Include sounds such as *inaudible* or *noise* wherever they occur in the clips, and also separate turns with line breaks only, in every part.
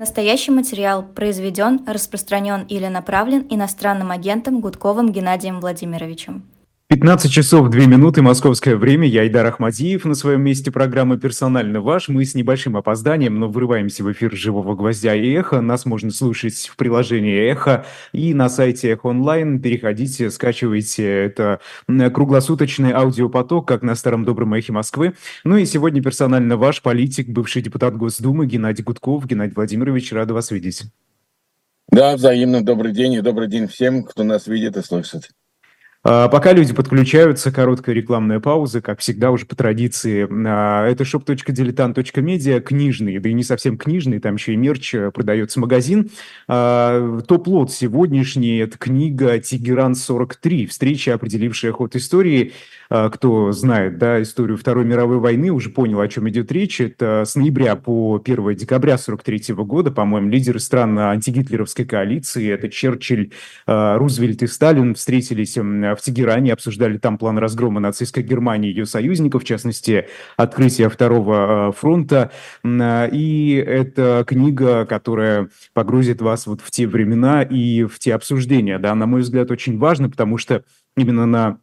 Настоящий материал произведен, распространен или направлен иностранным агентом Гудковым Геннадием Владимировичем.
15 часов 2 минуты московское время. Я Идар Ахмадиев на своем месте программы «Персонально ваш». Мы с небольшим опозданием, но врываемся в эфир «Живого гвоздя» и «Эхо». Нас можно слушать в приложении «Эхо» и на сайте «Эхо онлайн». Переходите, скачивайте. Это круглосуточный аудиопоток, как на старом добром «Эхе Москвы». Ну и сегодня «Персонально ваш» политик, бывший депутат Госдумы Геннадий Гудков. Геннадий Владимирович, рада вас видеть.
Да, взаимно. Добрый день и добрый день всем, кто нас видит и слышит.
А, пока люди подключаются, короткая рекламная пауза, как всегда уже по традиции. А, это shop.diletant.media, книжный, да и не совсем книжный, там еще и мерч э, продается магазин. А, топ-лот сегодняшний – это книга «Тегеран-43», встреча, определившая ход истории. Кто знает да, историю Второй мировой войны, уже понял, о чем идет речь. Это с ноября по 1 декабря 43 года, по-моему, лидеры стран антигитлеровской коалиции, это Черчилль, Рузвельт и Сталин, встретились в Тегеране, обсуждали там план разгрома нацистской Германии и ее союзников, в частности, открытие второго э, фронта. И это книга, которая погрузит вас вот в те времена и в те обсуждения. Да, на мой взгляд, очень важно, потому что именно на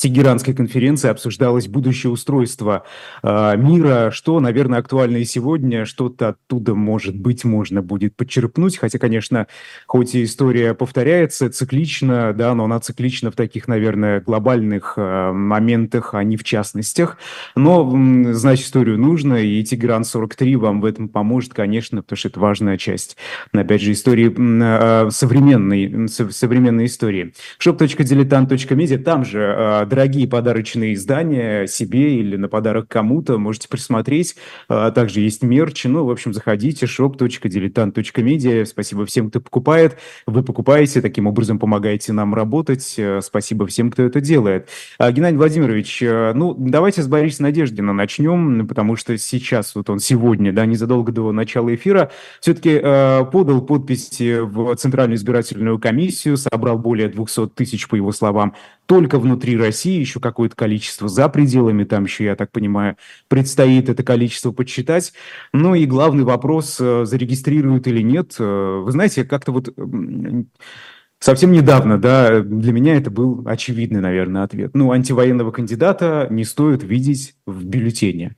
Тегеранской конференции обсуждалось будущее устройство э, мира, что, наверное, актуально и сегодня, что-то оттуда, может быть, можно будет подчерпнуть, хотя, конечно, хоть и история повторяется циклично, да, но она циклична в таких, наверное, глобальных э, моментах, а не в частностях, но э, знать историю нужно, и Тегеран-43 вам в этом поможет, конечно, потому что это важная часть, опять же, истории э, современной, современной истории. shop.diletant.media, там же дорогие подарочные издания себе или на подарок кому-то можете присмотреть. А также есть мерч. Ну, в общем, заходите shop.diletant.media. Спасибо всем, кто покупает. Вы покупаете, таким образом помогаете нам работать. Э, спасибо всем, кто это делает. А, Геннадий Владимирович, э, ну, давайте с Борисом Надеждина начнем, потому что сейчас, вот он сегодня, да, незадолго до начала эфира, все-таки э, подал подписи в Центральную избирательную комиссию, собрал более 200 тысяч, по его словам, только внутри России России еще какое-то количество за пределами, там еще, я так понимаю, предстоит это количество подсчитать. Ну и главный вопрос, э, зарегистрируют или нет. Э, вы знаете, как-то вот Совсем недавно, да, для меня это был очевидный, наверное, ответ. Ну, антивоенного кандидата не стоит видеть в бюллетене.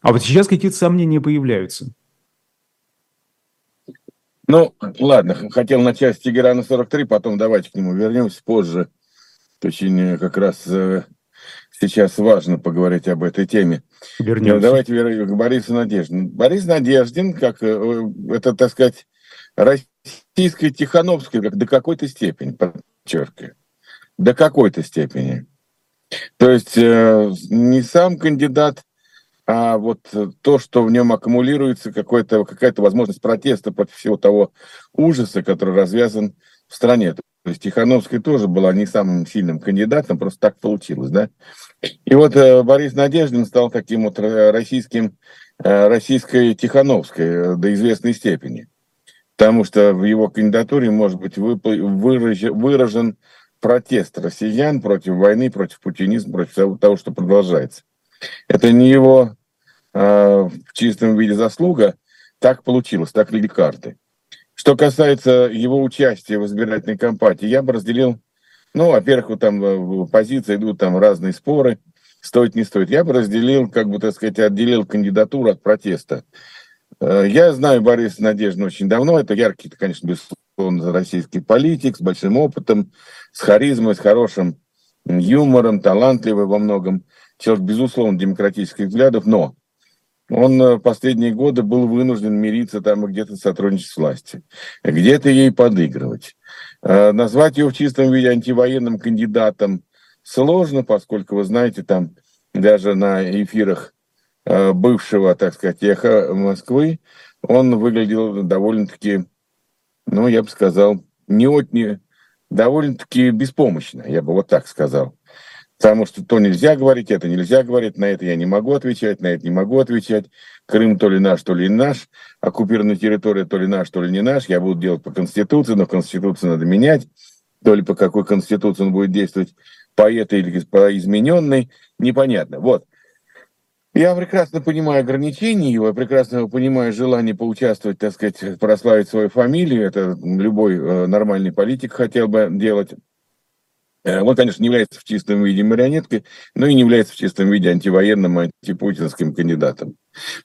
А вот сейчас какие-то сомнения появляются.
Ну, ладно, хотел начать с Тегерана 43, потом давайте к нему вернемся позже очень э, как раз э, сейчас важно поговорить об этой теме. Вернемся. Ну, давайте к Борису Надеждину. Борис Надеждин, как э, это, так сказать, российская Тихановская, как до какой-то степени, подчеркиваю, до какой-то степени. То есть не сам кандидат, а вот то, что в нем аккумулируется какая-то возможность протеста против всего того ужаса, который развязан в стране. То есть Тихановская тоже была не самым сильным кандидатом, просто так получилось, да. И вот э, Борис Надеждин стал таким вот э, российским, э, российской Тихановской э, до известной степени. Потому что в его кандидатуре может быть выражен, выражен протест россиян против войны, против путинизма, против того, что продолжается. Это не его э, в чистом виде заслуга, так получилось, так легли карты. Что касается его участия в избирательной кампании, я бы разделил, ну, во-первых, вот там в позиции идут там разные споры, стоит, не стоит. Я бы разделил, как бы, так сказать, отделил кандидатуру от протеста. Э, я знаю Бориса Надежду очень давно. Это яркий, конечно, безусловно, российский политик с большим опытом, с харизмой, с хорошим юмором, талантливый во многом. Человек, безусловно, демократических взглядов, но он э, последние годы был вынужден мириться там где-то сотрудничать с властью, где-то ей подыгрывать. Э, назвать его в чистом виде антивоенным кандидатом сложно, поскольку, вы знаете, там даже на эфирах э, бывшего, так сказать, эхо Москвы, он выглядел довольно-таки, ну, я бы сказал, не, не довольно-таки беспомощно, я бы вот так сказал. Потому что то нельзя говорить, это нельзя говорить, на это я не могу отвечать, на это не могу отвечать. Крым то ли наш, то ли не наш. Оккупированная территория то ли наш, то ли не наш. Я буду делать по Конституции, но Конституцию надо менять. То ли по какой Конституции он будет действовать, по этой или по измененной, непонятно. Вот. Я прекрасно понимаю ограничения его, я прекрасно понимаю желание поучаствовать, так сказать, прославить свою фамилию. Это любой э, нормальный политик хотел бы делать. Э, он, конечно, не является в чистом виде марионеткой, но и не является в чистом виде антивоенным, антипутинским кандидатом.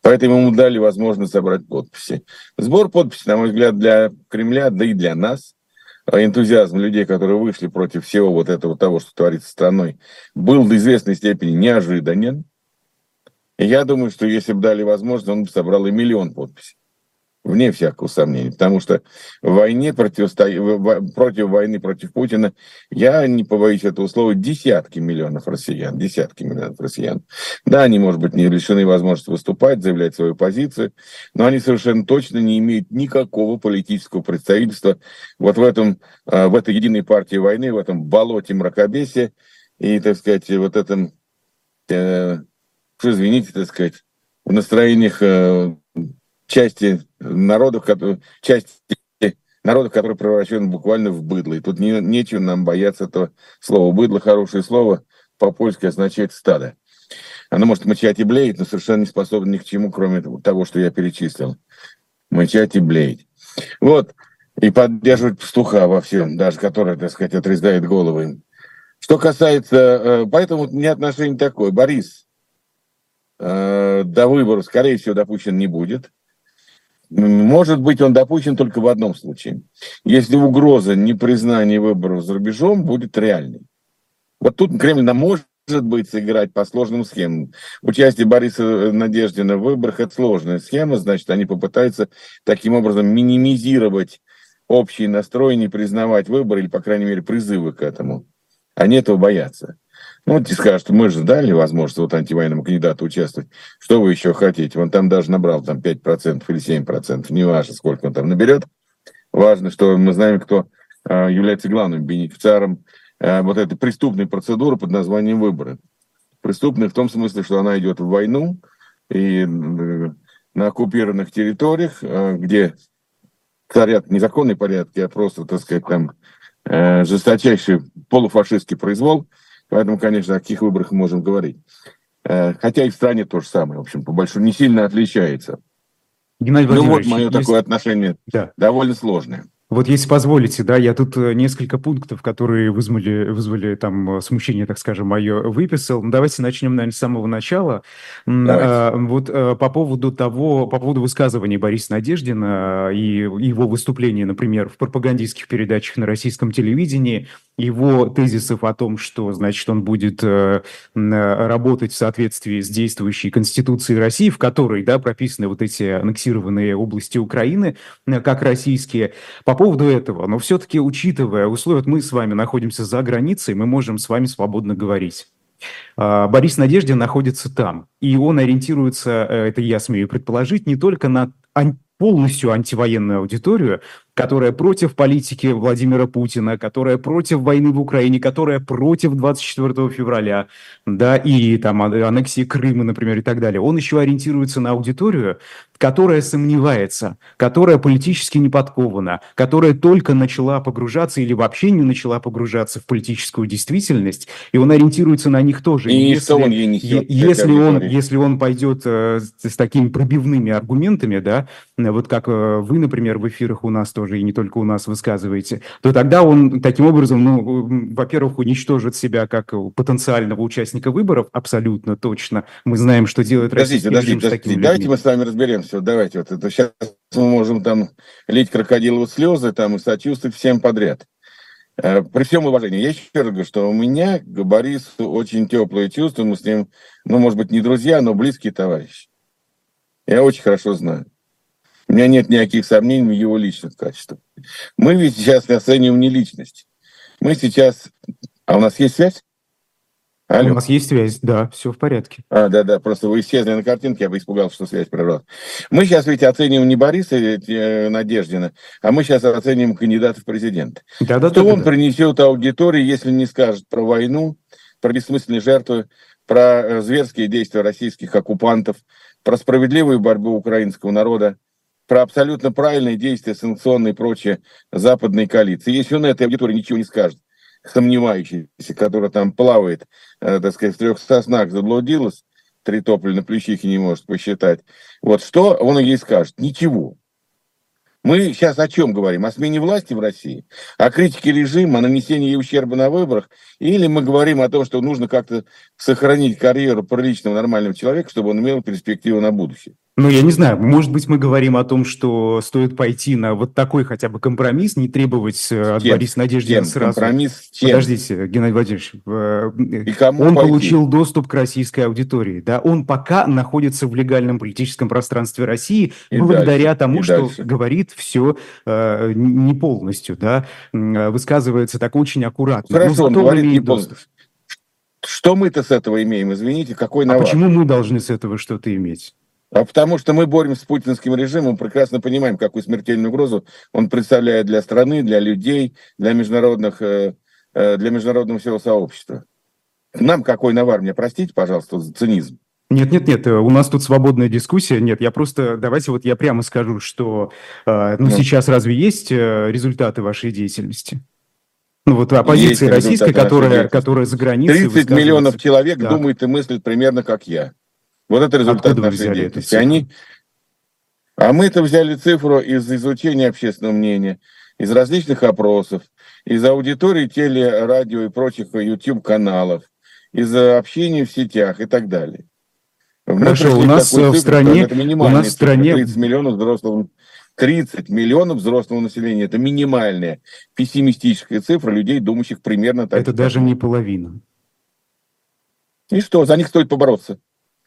Поэтому ему дали возможность собрать подписи. Сбор подписей, на мой взгляд, для Кремля, да и для нас, э, энтузиазм людей, которые вышли против всего вот этого того, что творится страной, был до известной степени неожиданен. Я думаю, что если бы дали возможность, он бы собрал и миллион подписей. Вне всякого сомнения. Потому что в войне противосто... против войны против Путина, я не побоюсь этого слова, десятки миллионов россиян. Десятки миллионов россиян. Да, они, может быть, не лишены возможности выступать, заявлять свою позицию, но они совершенно точно не имеют никакого политического представительства вот в, этом, а, в этой единой партии войны, в этом болоте мракобесия и, так сказать, вот этом э, извините, так сказать, в настроениях э, части народов, которые, части народов, которые превращены буквально в быдло. И тут не, нечего нам бояться этого слова. Быдло, хорошее слово, по-польски означает стадо. Оно может мычать и блеять, но совершенно не способно ни к чему, кроме того, что я перечислил. Мычать и блеять. Вот. И поддерживать пастуха во всем, даже который, так сказать, отрезает головы. Что касается... Э, поэтому у меня отношение такое. Борис, Э, до выборов, скорее всего, допущен не будет. Может быть, он допущен только в одном случае. Если угроза непризнания выборов за рубежом будет реальной. Вот тут Кремль нам может быть сыграть по сложным схемам. Участие Бориса Надеждина в выборах – это сложная схема, значит, они попытаются таким образом минимизировать общий настрой, не признавать выборы или, по крайней мере, призывы к этому. Они этого боятся. Ну, вот тебе скажут, мы же дали возможность вот антивоенному кандидату участвовать. Что вы еще хотите? Он там даже набрал там 5% или 7%, не важно, сколько он там наберет. Важно, что мы знаем, кто э, является главным бенефициаром э, вот этой преступной процедуры под названием выборы. Преступной в том смысле, что она идет в войну и э, на оккупированных территориях, э, где царят незаконные порядки, а просто, так сказать, там жесточайший полуфашистский произвол – Поэтому, конечно, о каких выборах мы можем говорить. Э, хотя и в стране то же самое, в общем, по большому, не сильно отличается. Геннадий ну вот мое есть... такое отношение да. довольно сложное.
Вот если позволите, да, я тут э, несколько пунктов, которые вызвали, вызвали там э, смущение, так скажем, мое, выписал. Давайте начнем, наверное, с самого начала. Давайте. А, вот э, по поводу того, по поводу высказываний Бориса Надеждина и его выступления, например, в пропагандистских передачах на российском телевидении, его тезисов о том, что, значит, он будет работать в соответствии с действующей Конституцией России, в которой, да, прописаны вот эти аннексированные области Украины, как российские. По поводу этого, но все-таки учитывая условия, мы с вами находимся за границей, мы можем с вами свободно говорить. А, Борис Надеждин находится там, и он ориентируется, э, это я смею предположить, не только на полностью антивоенную аудиторию, которая против политики Владимира Путина, которая против войны в Украине, которая против 24 февраля, да, и там аннексии Крыма, например, и так далее. Он еще ориентируется на аудиторию, которая сомневается, которая политически не подкована, которая только начала погружаться или вообще не начала погружаться в политическую действительность, и он ориентируется на них тоже.
И, если, он ей несет,
если, он, если он пойдет э, с такими пробивными аргументами, да, вот как э, вы, например, в эфирах у нас тоже тоже и не только у нас высказываете, то тогда он таким образом, ну, во-первых, уничтожит себя как потенциального участника выборов, абсолютно точно. Мы знаем, что делает
подождите, российский подождите, подождите. Давайте мы с вами разберемся. Давайте вот это сейчас мы можем там лить крокодиловые слезы там и сочувствовать всем подряд. Э, при всем уважении, я еще раз говорю, что у меня к Борису очень теплые чувства, мы с ним, ну, может быть, не друзья, но близкие товарищи. Я очень хорошо знаю. У меня нет никаких сомнений в его личных качествах. Мы ведь сейчас не оцениваем не личность. Мы сейчас... А у нас есть связь?
Алло. У нас есть связь, да, все в порядке.
А, да, да, просто вы исчезли на картинке, я бы испугался, что связь прервалась. Мы сейчас ведь оцениваем не Бориса э, Надеждина, а мы сейчас оцениваем кандидата в президенты. Да, да, что да, он да. принесет аудитории, если не скажет про войну, про бессмысленные жертвы, про э, зверские действия российских оккупантов, про справедливую борьбу украинского народа, про абсолютно правильные действия санкционные и прочее западной коалиции. Если он этой аудитории ничего не скажет, сомневающийся, которая там плавает, э, так сказать, в трех соснах заблудилась, три топли на плечихе не может посчитать. Вот что он ей скажет? Ничего. Мы сейчас о чем говорим? О смене власти в России? О критике режима, о нанесении ущерба на выборах? Или мы говорим о том, что нужно как-то сохранить карьеру приличного, нормального человека, чтобы он имел перспективу на будущее?
Ну, я не знаю, может быть, мы говорим о том, что стоит пойти на вот такой хотя бы компромисс, не требовать э, от? Бориса Надеждина сразу.
Компромисс чем?
Подождите, Геннадий Владимирович. И кому он пойти? получил доступ к российской аудитории, да? Он пока находится в легальном политическом пространстве России и благодаря дальше, тому, что дальше. говорит все э, не полностью, да? Высказывается так очень аккуратно.
Хорошо, он говорит не полностью. Что мы-то с этого имеем, извините, какой навар?
А почему мы должны с этого что-то иметь?
А потому что мы боремся с путинским режимом, прекрасно понимаем, какую смертельную угрозу он представляет для страны, для людей, для, международных, э, э, для международного всего сообщества. Нам какой навар? Мне простите, пожалуйста, за цинизм.
Нет, нет, нет, у нас тут свободная дискуссия. Нет, я просто, давайте вот я прямо скажу, что э, ну, ну. сейчас разве есть результаты вашей деятельности? Ну вот оппозиция российская, которая, которая за границей...
30 миллионов человек да. думает и мыслит примерно как я. Вот это результат Откуда нашей деятельности. Они... А мы это взяли цифру из изучения общественного мнения, из различных опросов, из аудитории теле, радио и прочих YouTube-каналов, из общения в сетях и так далее.
Хорошо, у нас в стране...
у нас в стране... 30 миллионов взрослого 30 миллионов взрослого населения. Это минимальная пессимистическая цифра людей, думающих примерно так.
Это даже не половина.
И что, за них стоит побороться.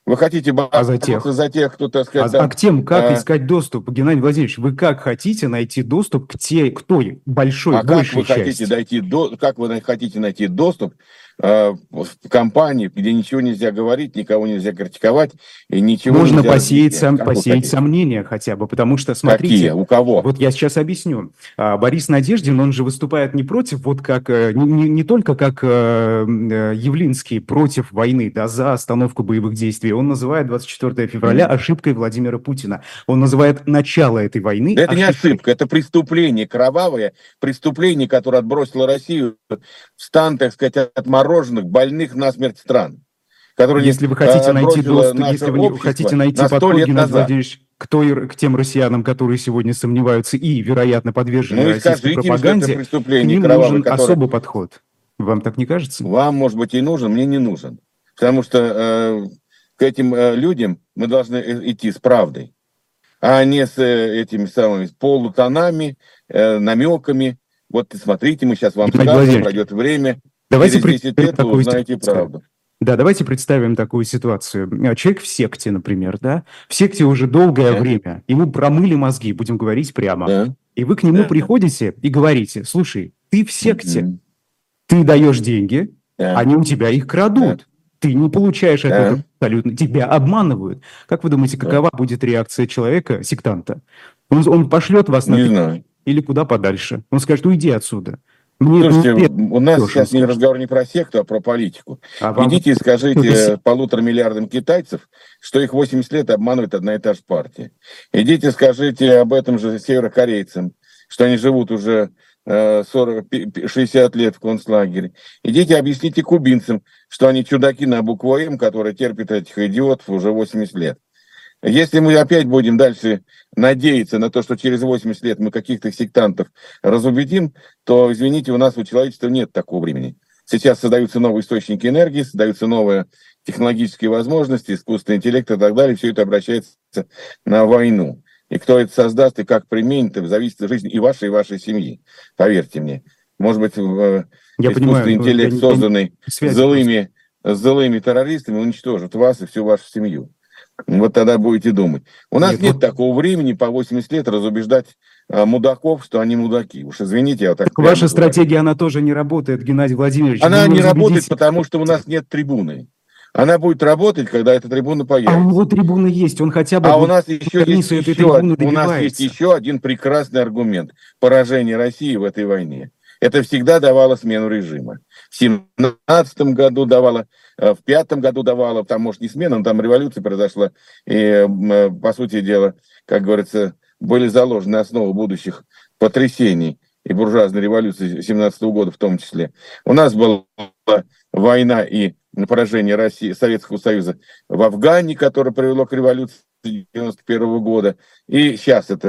Вы хотите
а за тех,
за тех кто, так сказать...
А, а к тем, как а... искать доступ? Геннадий Владимирович, вы как хотите найти доступ к те, к той большой,
а большей как вы части? хотите дойти до, как вы хотите найти доступ компании, где ничего нельзя говорить, никого нельзя критиковать и ничего
Можно нельзя посеять, сам, посеять сомнения хотя бы, потому что, смотрите...
Какие? У кого?
Вот я сейчас объясню. А, Борис Надеждин, он же выступает не против, вот как, э, не, не только как э, Явлинский против войны, да, за остановку боевых действий, он называет 24 февраля ошибкой Владимира Путина. Он называет начало этой войны
Это ошибкой. не ошибка, это преступление кровавое, преступление, которое отбросило Россию в стан, так сказать, отморозки замороженных, больных насмерть стран.
Которые если вы хотите найти доступ, если вы хотите найти подход, Геннадий Владимирович, к, той, к тем россиянам, которые сегодня сомневаются и, вероятно, подвержены ну, российской скажите, пропаганде, им, к ним нужен который... особый подход. Вам так не кажется?
Вам, может быть, и нужен, мне не нужен. Потому что э, к этим э, людям мы должны э, идти с правдой, а не с э, этими самыми полутонами, э, намеками. Вот смотрите, мы сейчас вам скажем, пройдет время,
Давайте представим такую ситуацию. Да, давайте представим такую ситуацию. А, человек в секте, например, да? В секте уже долгое да. время. Ему промыли мозги, будем говорить прямо. Да. И вы к нему да. приходите и говорите, слушай, ты в секте, mm ты даешь деньги, да. они у тебя их крадут. Да. Ты не получаешь от этого абсолютно, тебя обманывают. Как вы думаете, какова да. будет реакция человека, сектанта? Он, он пошлет вас на...
Не знаю.
Или куда подальше? Он скажет, уйди отсюда.
Мне Слушайте, у нас сейчас не разговор не про секту, а про политику. А вам... Идите и *laughs* скажите *laughs* полутора миллиардам китайцев, что их 80 лет обманывает одна и та же партия. Идите скажите об этом же северокорейцам, что они живут уже 40, э, 60 лет в концлагере. Идите объясните кубинцам, что они чудаки на букву М, которые терпят этих идиотов уже 80 лет. Если мы опять будем дальше надеяться на то, что через 80 лет мы каких-то сектантов разубедим, то, извините, у нас у человечества нет такого времени. Сейчас создаются новые источники энергии, создаются новые технологические возможности, искусственный интеллект и так далее. Все это обращается на войну. И кто это создаст и как применит, это зависит от жизни и вашей, и вашей семьи. Поверьте мне. Может быть, э, я искусственный понимаю, интеллект, я, созданный я, злыми, злыми террористами, уничтожит вас и всю вашу семью. Вот тогда будете думать. У нас нет, нет вот... такого времени по 80 лет разубеждать а, мудаков, что они мудаки. Уж извините, я так...
так ваша говорю. стратегия, она тоже не работает, Геннадий Владимирович.
Она не работает, потому что у нас нет трибуны. Она будет работать, когда эта трибуна появится. А
у него трибуна есть, он хотя бы...
А у нас еще есть еще, у нас есть еще один прекрасный аргумент поражения России в этой войне. Это всегда давало смену режима. В 17 году давало Э, в пятом году давала, там, может, не смена, но там революция произошла, и, э, по сути дела, как говорится, были заложены основы будущих потрясений и буржуазной революции 17 года в том числе. У нас была война и поражение России, Советского Союза в Афгане, которое привело к революции 91 года. И сейчас это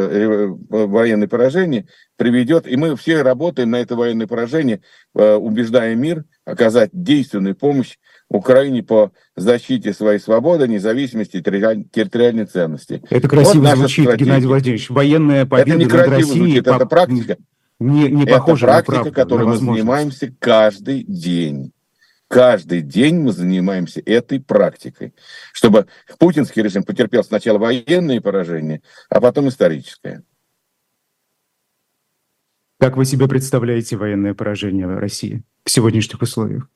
военное поражение приведет, и мы все работаем на это военное поражение, э, убеждая мир оказать действенную помощь Украине по защите своей свободы, независимости и территориальной ценности.
Это красиво вот звучит, стратегия. Геннадий Владимирович. Военная победа
это не
красиво над Россией
звучит, по... это практика.
Не, не это
практика, на правду, которой мы занимаемся каждый день. Каждый день мы занимаемся этой практикой, чтобы путинский режим потерпел сначала военные поражения, а потом историческое.
Как вы себе представляете военное поражение России в сегодняшних условиях?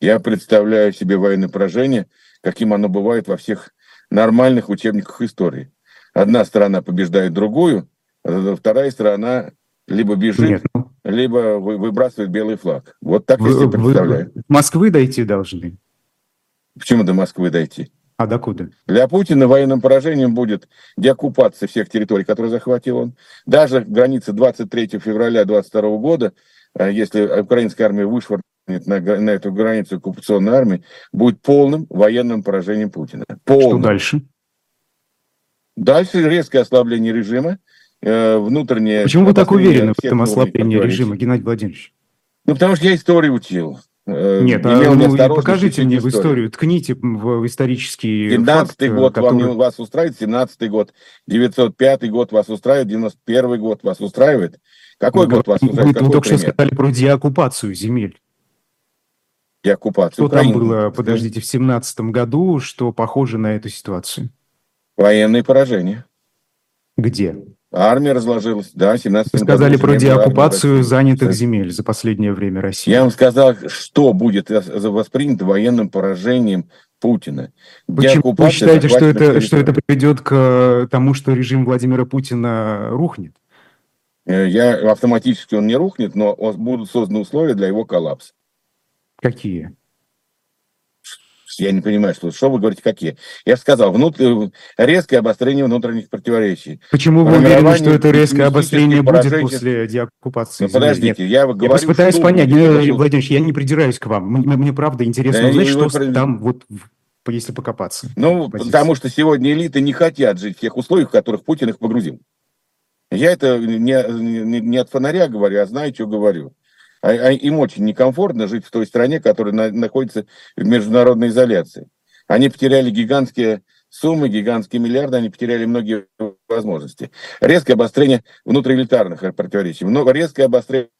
Я представляю себе военное поражение, каким оно бывает во всех нормальных учебниках истории. Одна страна побеждает другую, а вторая страна либо бежит, Нет, ну... либо выбрасывает белый флаг. Вот так вы, я себе представляю.
Вы Москвы дойти должны.
Почему до Москвы дойти?
А докуда?
Для Путина военным поражением будет деоккупация всех территорий, которые захватил он. Даже границы 23 февраля 2022 года, э, если украинская армия вышвырнет на, на эту границу оккупационной армии, будет полным военным поражением Путина. Полным.
Что дальше?
Дальше резкое ослабление режима, э, внутреннее...
Почему вы так уверены в этом ослаблении режима, Геннадий Владимирович?
Ну, потому что я историю учил.
Э, Нет, а, ну, покажите мне в историю, ткните в исторический
17 факт, год который... вам, вас устраивает, 17 год, 905 год вас устраивает, 91 год вас устраивает? Какой ну, год вас устраивает?
Вы, вы только что сказали про деоккупацию земель.
Деоккупацию
Что Украины. там было, подождите, в 17 году, что похоже на эту ситуацию?
Военные поражения.
Где?
Армия разложилась, да, 17
Вы сказали про деоккупацию занятых земель за последнее время России.
Я вам сказал, что будет воспринято военным поражением Путина.
Почему вы считаете, что это, что это приведет к тому, что режим Владимира Путина рухнет?
Э, я, автоматически он не рухнет, но будут созданы условия для его коллапса.
Какие?
Я не понимаю, что, что вы говорите, какие. Я сказал, внутр... резкое обострение внутренних противоречий.
Почему вы уверены, что это резкое обострение будет после деоккупации?
Ну, подождите, Нет. я говорю...
Я пытаюсь понять, Геннадий Владимирович, я не придираюсь к вам. Мне, мне правда интересно да, узнать, что вы... там вот если покопаться.
Ну, потому что сегодня элиты не хотят жить в тех условиях, в которых Путин их погрузил. Я это не, не, не от фонаря говорю, а знаю, что говорю. А, а им очень некомфортно жить в той стране, которая на, находится в международной изоляции. Они потеряли гигантские суммы, гигантские миллиарды, они потеряли многие возможности. Резкое обострение внутриэлитарных противоречий, много резкое обострение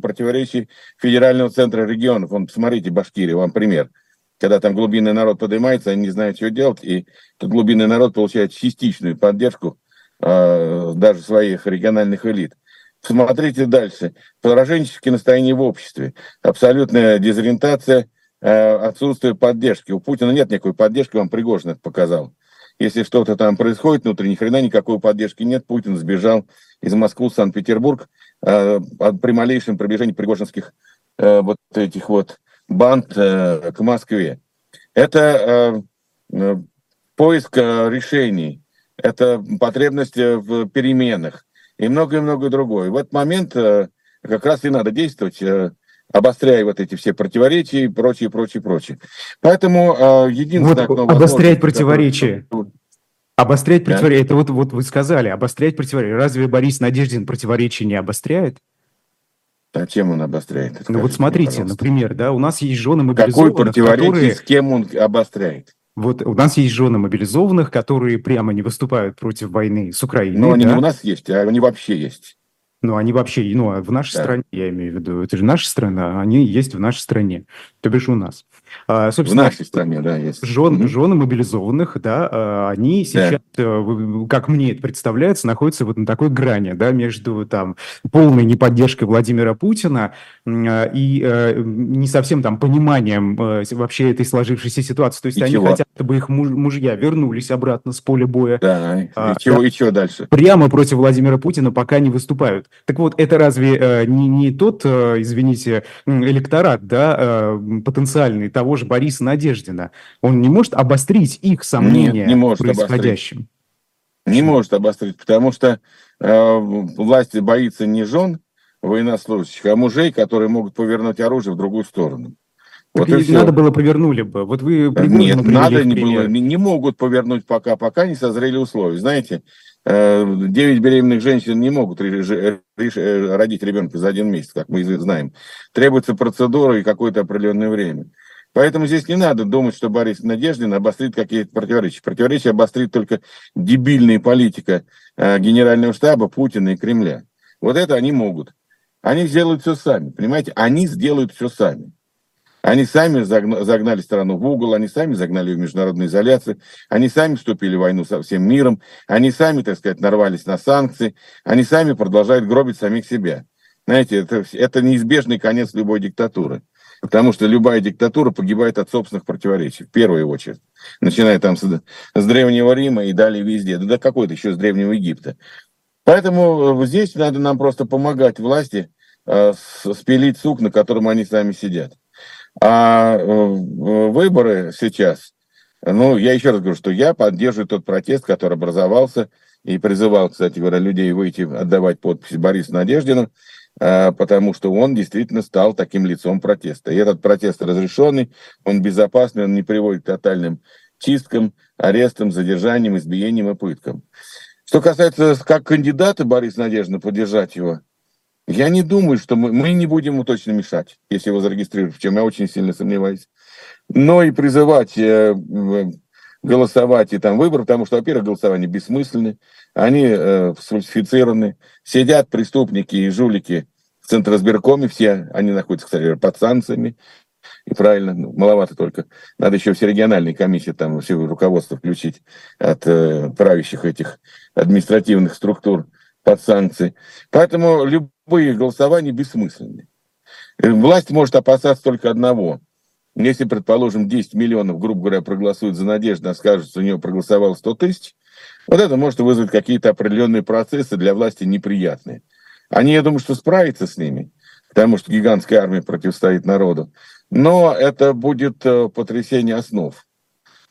противоречий федерального центра регионов. Вон, посмотрите, Башкирия, вам пример. Когда там глубинный народ поднимается, они не знают, что делать, и глубинный народ получает частичную поддержку э, даже своих региональных элит. Смотрите дальше. Пораженческие настроения в обществе. Абсолютная дезориентация, э, отсутствие поддержки. У Путина нет никакой поддержки, вам Пригожин это показал. Если что-то там происходит внутри, ни хрена никакой поддержки нет. Путин сбежал из Москвы в Санкт-Петербург э, при малейшем приближении пригожинских э, вот этих вот банд к Москве. Это поиск решений, это потребность в переменах, и многое-многое другое. В этот момент э, как раз и надо действовать, э, обостряя вот эти все противоречия и прочее, прочее, прочее. Поэтому э, единственное...
Вот, обострять противоречия. Обострять противоречия. Да. Это вот, вот вы сказали, обострять противоречия. Разве Борис Надеждин противоречия не обостряет?
А чем он обостряет?
Ну вот смотрите, мне, например, да, у нас есть жены мобилизованных,
Какое противоречие, которые... с кем он обостряет?
Вот у нас есть жены мобилизованных, которые прямо не выступают против войны с Украиной.
Но они да? не у нас есть, а они вообще есть.
Ну, они вообще, ну, а в нашей да. стране, я имею в виду, это же наша страна, они есть в нашей стране, то бишь у нас.
А, собственно, в нашей стране, да, есть.
Жен, угу. Жены мобилизованных, да, а, они сейчас, да. Э, как мне это представляется, находятся вот на такой грани, да, между там полной неподдержкой Владимира Путина а, и э, не совсем там пониманием э, вообще этой сложившейся ситуации. То есть и они чего? хотят, чтобы их муж, мужья вернулись обратно с поля боя.
Да, и, а, чего, и чего дальше?
Прямо против Владимира Путина пока не выступают. Так вот, это разве не, не тот, извините, электорат, да, потенциальный, того же Бориса Надеждина. Он не может обострить их сомнения Нет, не может происходящем? Обострить.
Не может обострить, потому что э, власть боится не жен военнослужащих, а мужей, которые могут повернуть оружие в другую сторону.
Вот надо было повернули бы. Вот вы
Нет, надо не было. Не могут повернуть пока, пока не созрели условия. Знаете, 9 э, беременных женщин не могут э, родить ребенка за один месяц, как мы знаем. Требуется процедура и какое-то определенное время. Поэтому здесь не надо думать, что Борис Надеждин обострит какие-то противоречия. Противоречия обострит только дебильная политика э, Генерального штаба, Путина и Кремля. Вот это они могут. Они сделают все сами, понимаете? Они сделают все сами. Они сами загнали страну в угол, они сами загнали ее в международную изоляцию, они сами вступили в войну со всем миром, они сами, так сказать, нарвались на санкции, они сами продолжают гробить самих себя. Знаете, это, это неизбежный конец любой диктатуры. Потому что любая диктатура погибает от собственных противоречий, в первую очередь. Начиная там с, с Древнего Рима и далее везде. Да, да какой-то еще с Древнего Египта. Поэтому э, здесь надо нам просто помогать власти э, спилить сук, на котором они сами сидят. А э, выборы сейчас, ну, я еще раз говорю, что я поддерживаю тот протест, который образовался, и призывал, кстати говоря, людей выйти отдавать подпись Борису Надеждину, э, потому что он действительно стал таким лицом протеста. И этот протест разрешенный, он безопасный, он не приводит к тотальным чисткам, арестам, задержаниям, избиениям и пыткам. Что касается как кандидата Бориса Надеждина, поддержать его, я не думаю, что мы, мы не будем ему точно мешать, если его зарегистрируют, в чем я очень сильно сомневаюсь. Но и призывать э, голосовать и там выбор, потому что, во-первых, голосование бессмысленны, они э, сфальсифицированы, сидят преступники и жулики в Центросберкоме, все они находятся, кстати, под санкциями, и правильно, ну, маловато только. Надо еще все региональные комиссии, там все руководство включить от э, правящих этих административных структур под санкции. Поэтому любые голосования бессмысленны. Э, власть может опасаться только одного. Если, предположим, 10 миллионов, грубо говоря, проголосуют за Надежду, а скажут, что у нее проголосовало 100 тысяч, вот это может вызвать какие-то определенные процессы для власти неприятные. Они, я думаю, что справятся с ними, потому что гигантская армия противостоит народу. Но это будет э, потрясение основ.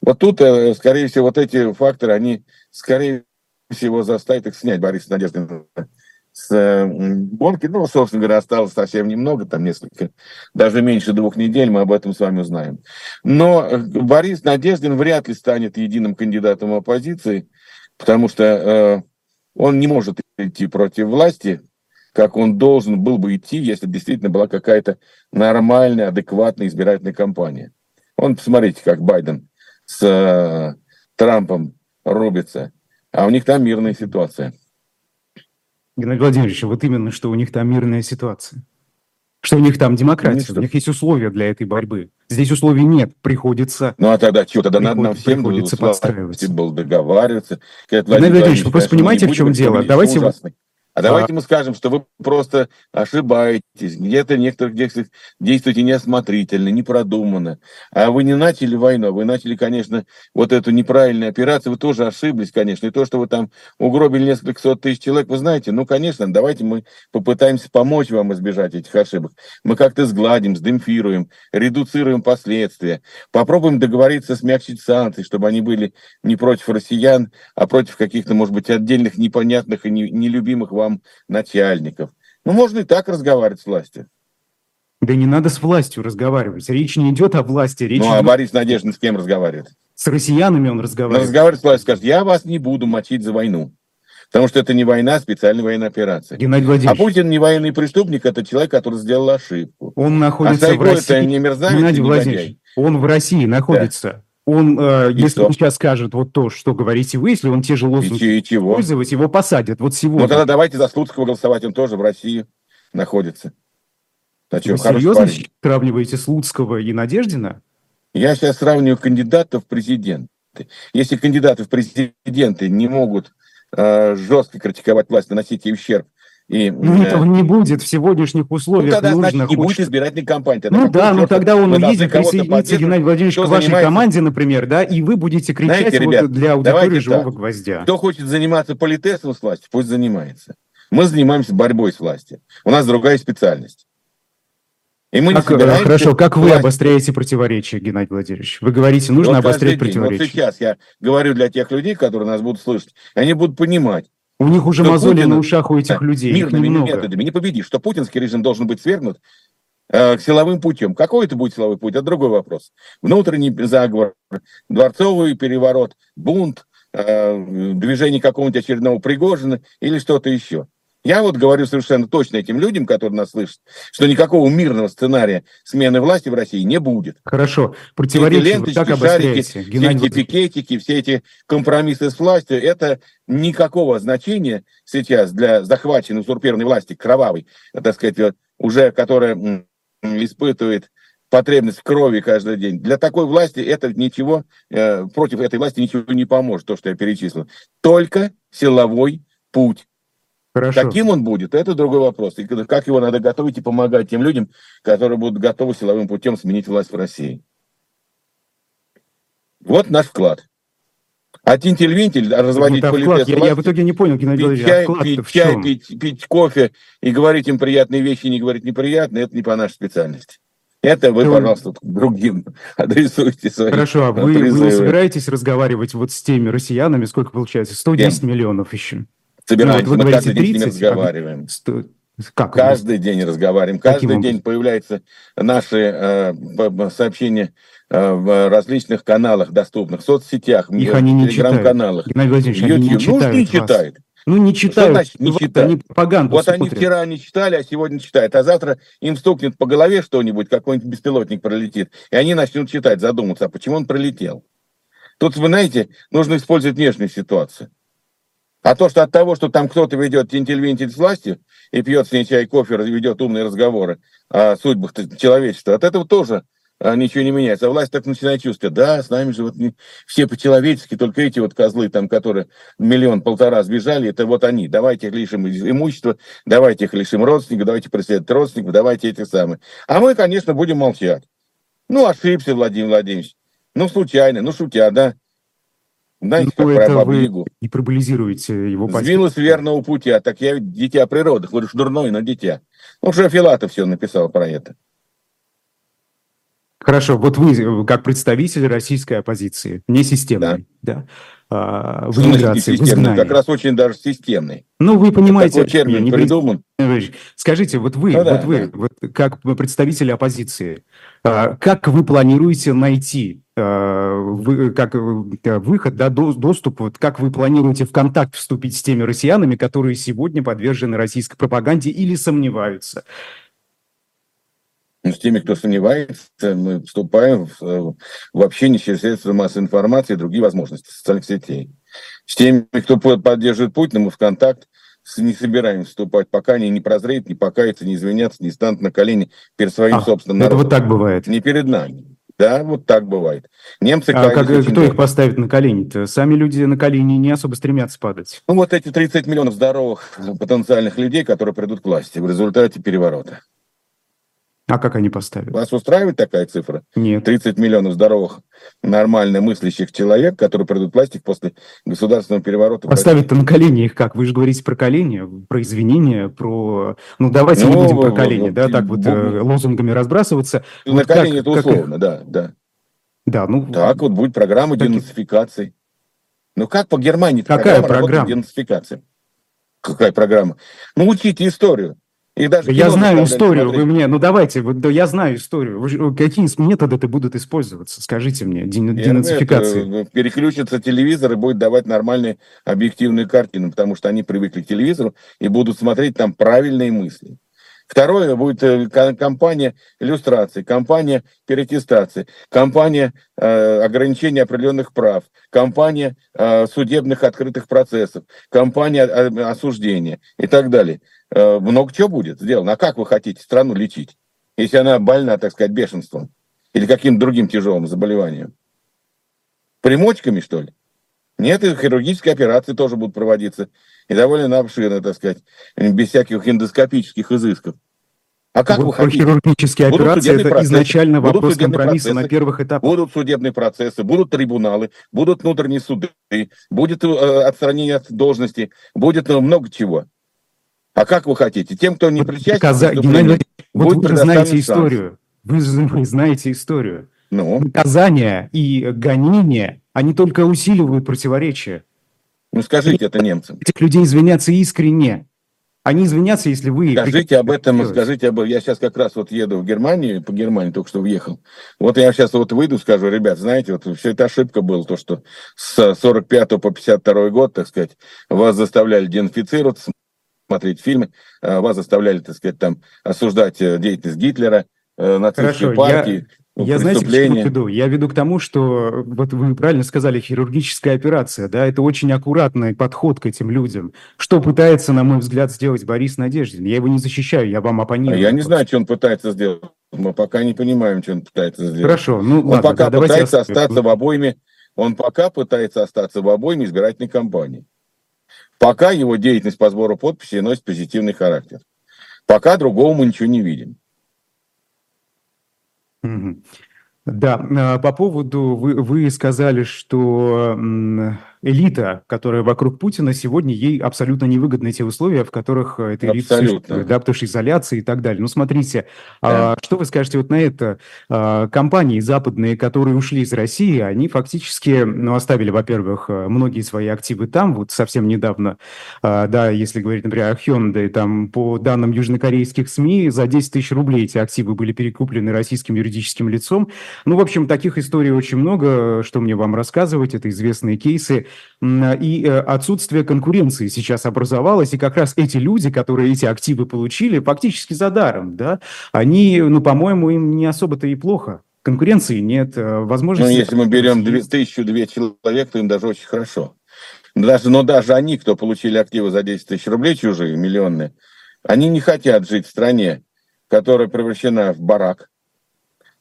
Вот тут, э, скорее всего, вот эти факторы, они, скорее всего, заставят их снять Бориса Надеждина с гонки. Ну, собственно говоря, осталось совсем немного, там несколько, даже меньше двух недель, мы об этом с вами узнаем. Но э, Борис Надеждин вряд ли станет единым кандидатом оппозиции, потому что э, он не может идти против власти, как он должен был бы идти, если действительно была какая-то нормальная, адекватная избирательная кампания. Он, посмотрите, как Байден с э, Трампом рубится, а у них там мирная ситуация.
Геннадий Владимирович, вот именно, что у них там мирная ситуация. Что у них там демократия, ну, у них есть условия для этой борьбы. Здесь условий нет, приходится...
Ну а тогда что, тогда надо нам всем приходится подстраиваться. был договариваться.
Геннадий Владимирович, вы просто понимаете, в чем дело? Давайте...
Ужасный. А давайте мы скажем, что вы просто ошибаетесь, где-то в некоторых действиях действуете неосмотрительно, непродуманно. А вы не начали войну, а вы начали, конечно, вот эту неправильную операцию, вы тоже ошиблись, конечно. И то, что вы там угробили несколько сот тысяч человек, вы знаете, ну, конечно, давайте мы попытаемся помочь вам избежать этих ошибок. Мы как-то сгладим, сдемпфируем, редуцируем последствия, попробуем договориться, смягчить санкции, чтобы они были не против россиян, а против каких-то, может быть, отдельных непонятных и нелюбимых вам вам начальников. Ну, можно и так разговаривать с властью.
Да не надо с властью разговаривать. Речь не идет о власти. Речь
ну,
а
идет... Борис Надеждин с кем разговаривает?
С россиянами он разговаривает. Он
разговаривает с властью, скажет, я вас не буду мочить за войну. Потому что это не война, а специальная военная операция.
Геннадий Владимирович.
А Путин не военный преступник, это человек, который сделал ошибку.
Он находится а в России.
это не мерзавец,
Геннадий Владимирович, он в России находится. Да. Он, э, если что? он сейчас скажет вот то, что говорите вы, если он те же лозунги и, и использовать, его посадят. Вот сегодня.
Ну тогда давайте за Слуцкого голосовать, он тоже в России находится.
Что, вы серьезно парень. сравниваете Слуцкого и Надеждина?
Я сейчас сравниваю кандидатов в президенты. Если кандидаты в президенты не могут э, жестко критиковать власть, наносить ей ущерб
и, ну, этого не будет в сегодняшних условиях. Ну,
тогда, значит, не будет избирательной кампании.
Тогда ну да, но тогда он уедет, присоединится, Геннадий Владимирович, к вашей занимается? команде, например, да, и вы будете кричать Знаете, ребят, вот для аудитории живого так. гвоздя.
Кто хочет заниматься политесом с властью, пусть занимается. Мы занимаемся борьбой с властью. У нас другая специальность.
И мы как, не э, хорошо, как вы власть. обостряете противоречия, Геннадий Владимирович? Вы говорите, нужно вот обострять противоречия. Вот
сейчас я говорю для тех людей, которые нас будут слышать, они будут понимать,
у них уже мозоли Путин, на ушах у этих людей.
Мирными немного. методами не победишь. Что путинский режим должен быть свергнут, э, силовым путем. Какой это будет силовой путь? Это другой вопрос. Внутренний заговор, дворцовый переворот, бунт, э, движение какого-нибудь очередного Пригожина или что-то еще. Я вот говорю совершенно точно этим людям, которые нас слышат, что никакого мирного сценария смены власти в России не будет.
Хорошо. Противоречие вы так
шарики, все эти пикетики, все эти компромиссы с властью, это никакого значения сейчас для захваченной узурпированной власти, кровавой, так сказать, уже которая испытывает потребность в крови каждый день. Для такой власти это ничего, э, против этой власти ничего не поможет, то, что я перечислил. Только силовой путь. Хорошо. Каким он будет, это другой вопрос. И как его надо готовить и помогать тем людям, которые будут готовы силовым путем сменить власть в России. Вот наш вклад. А тинтель-винтель, разводить
ну, политес я, я в итоге не понял, Геннадий
пить чай, а пить, чай пить, пить кофе и говорить им приятные вещи, не говорить неприятные, это не по нашей специальности. Это вы, пожалуйста, другим *laughs* адресуйте свои
Хорошо, а вы, вы не собираетесь разговаривать вот с теми россиянами, сколько получается? 110 Кем? миллионов еще
собираемся, ну, вот мы каждый 30, день с ними разговариваем. А, как? Каждый день разговариваем, каждый Каким день появляются наши э, сообщения э, в различных каналах доступных, в соцсетях,
Их в телеграм-каналах,
YouTube. Они не читают ну, не читают.
Ну, не читают. Что значит
не читают? Они пропаганду Вот смотрят. они вчера не читали, а сегодня читают. А завтра им стукнет по голове что-нибудь, какой-нибудь беспилотник пролетит, и они начнут читать, задуматься, а почему он пролетел. Тут, вы знаете, нужно использовать внешнюю ситуацию. А то, что от того, что там кто-то ведет тинтель-винтель с властью и пьет с ней чай, кофе, ведет умные разговоры о судьбах человечества, от этого тоже а, ничего не меняется. А власть так начинает чувствовать, да, с нами же вот не, все по-человечески, только эти вот козлы, там, которые миллион-полтора сбежали, это вот они. Давайте их лишим имущества, давайте их лишим родственников, давайте преследовать родственников, давайте эти самые. А мы, конечно, будем молчать. Ну, ошибся Владимир Владимирович. Ну, случайно, ну, шутя, да.
Знаете, ну, как про вы гиперболизируете его
позицию. Сбилась верного пути, а так я ведь дитя природы, говоришь, дурной, но дитя. Ну, уже Филатов все написал про это.
Хорошо, вот вы, как представитель российской оппозиции, не системной, да, да
в эмиграции, в изгнании. Как раз очень даже системный.
Ну, вы понимаете...
Такой термин не придуман.
Скажите, вот вы, ну, да, вот вы, да. вот как представитель оппозиции, а, как вы планируете найти а, вы, как э, выход, да, доступ, вот как вы планируете в контакт вступить с теми россиянами, которые сегодня подвержены российской пропаганде или сомневаются?
С теми, кто сомневается, мы вступаем в, э, в общение через средства массовой информации и другие возможности социальных сетей. С теми, кто поддерживает Путина, мы в контакт не собираем вступать, пока они не прозреют, не покаются, не извинятся, не станут на колени перед своим а, собственным
народом. Это вот так бывает?
Не перед нами. Да, вот так бывает.
Немцы... А как, кто их поставит на колени-то? Сами люди на колени не особо стремятся падать.
Ну, вот эти 30 миллионов здоровых потенциальных людей, которые придут к власти в результате переворота.
А как они поставят?
Вас устраивает такая цифра?
Нет.
30 миллионов здоровых, нормально мыслящих человек, которые придут в власти после государственного переворота.
Поставят-то на колени их как? Вы же говорите про колени, про извинения, про... Ну, давайте ну, не будем про колени, да, так вот э, лозунгами разбрасываться.
На вот колени как, это условно, как... да, да.
Да, ну...
Так вот будет программа так... денацификации. Ну, как по Германии
Какая программа? программа?
денацификации? Какая программа? Ну, учите историю.
И даже я знаю историю, смотреть. вы мне, ну давайте, вот, да, я знаю историю. Вы, какие методы это будут использоваться? Скажите мне, денацификации.
Переключится телевизор и будет давать нормальные объективные картины, потому что они привыкли к телевизору и будут смотреть там правильные мысли. Второе будет э, кампания иллюстрации, кампания перетестации, кампания э, ограничения определенных прав, кампания э, судебных открытых процессов, кампания э, осуждения и так далее. Э, много чего будет сделано. А как вы хотите страну лечить, если она больна, так сказать, бешенством или каким-то другим тяжелым заболеванием? Примочками, что ли? Нет, и хирургические операции тоже будут проводиться. И довольно обширно, так сказать, без всяких эндоскопических изысков.
А как вот вы хотите? Хирургические будут операции – это процессы, изначально вопрос компромисса процессы, на первых этапах.
Будут судебные процессы, будут трибуналы, будут внутренние суды, будет э, отстранение от должности, будет э, много чего. А как вы хотите? Тем, кто не причастен... Каза...
Геннадий вот вы знаете историю. Вы, вы знаете историю. Ну? Наказания и гонения, они только усиливают противоречия.
Ну, скажите это немцам.
Этих людей извиняться искренне. они извинятся, если вы...
Скажите об этом, делать. скажите об этом. Я сейчас как раз вот еду в Германию, по Германии только что въехал. Вот я сейчас вот выйду, скажу, ребят, знаете, вот все это ошибка была, то, что с 45 по 52 год, так сказать, вас заставляли денацифицироваться, смотреть фильмы, а вас заставляли, так сказать, там осуждать э, деятельность Гитлера, э, нацистской партии.
Я я знаете, к чему веду? Я веду к тому, что, вот вы правильно сказали, хирургическая операция, да, это очень аккуратный подход к этим людям. Что пытается, на мой взгляд, сделать Борис Надеждин? Я его не защищаю, я вам оппонирую.
А я не знаю, что он пытается сделать. Мы пока не понимаем, что он пытается сделать.
Хорошо, ну
он ладно, пока да, пытается остаться в обойме, он пока пытается остаться в обойме избирательной кампании. Пока его деятельность по сбору подписей носит позитивный характер. Пока другого мы ничего не видим.
Да, а, по поводу, вы, вы сказали, что элита, которая вокруг Путина, сегодня ей абсолютно невыгодны те условия, в которых э, эта элита существует, да, потому что изоляция и так далее. Ну, смотрите, да. а, что вы скажете вот на это? А, компании западные, которые ушли из России, они фактически, ну, оставили, во-первых, э, многие свои активы там, вот совсем недавно, а, да, если говорить, например, о Hyundai, там, по данным южнокорейских СМИ, за 10 тысяч рублей эти активы были перекуплены российским юридическим лицом. Ну, в общем, таких историй очень много, что мне вам рассказывать, это известные кейсы и э, отсутствие конкуренции сейчас образовалось, и как раз эти люди, которые эти активы получили, фактически за даром, да, они, ну, по-моему, им не особо-то и плохо. Конкуренции нет, э, возможности...
Ну, если мы берем тысячу-две человек, то им даже очень хорошо. Даже, но даже они, кто получили активы за 10 тысяч рублей чужие, миллионные, они не хотят жить в стране, которая превращена в барак.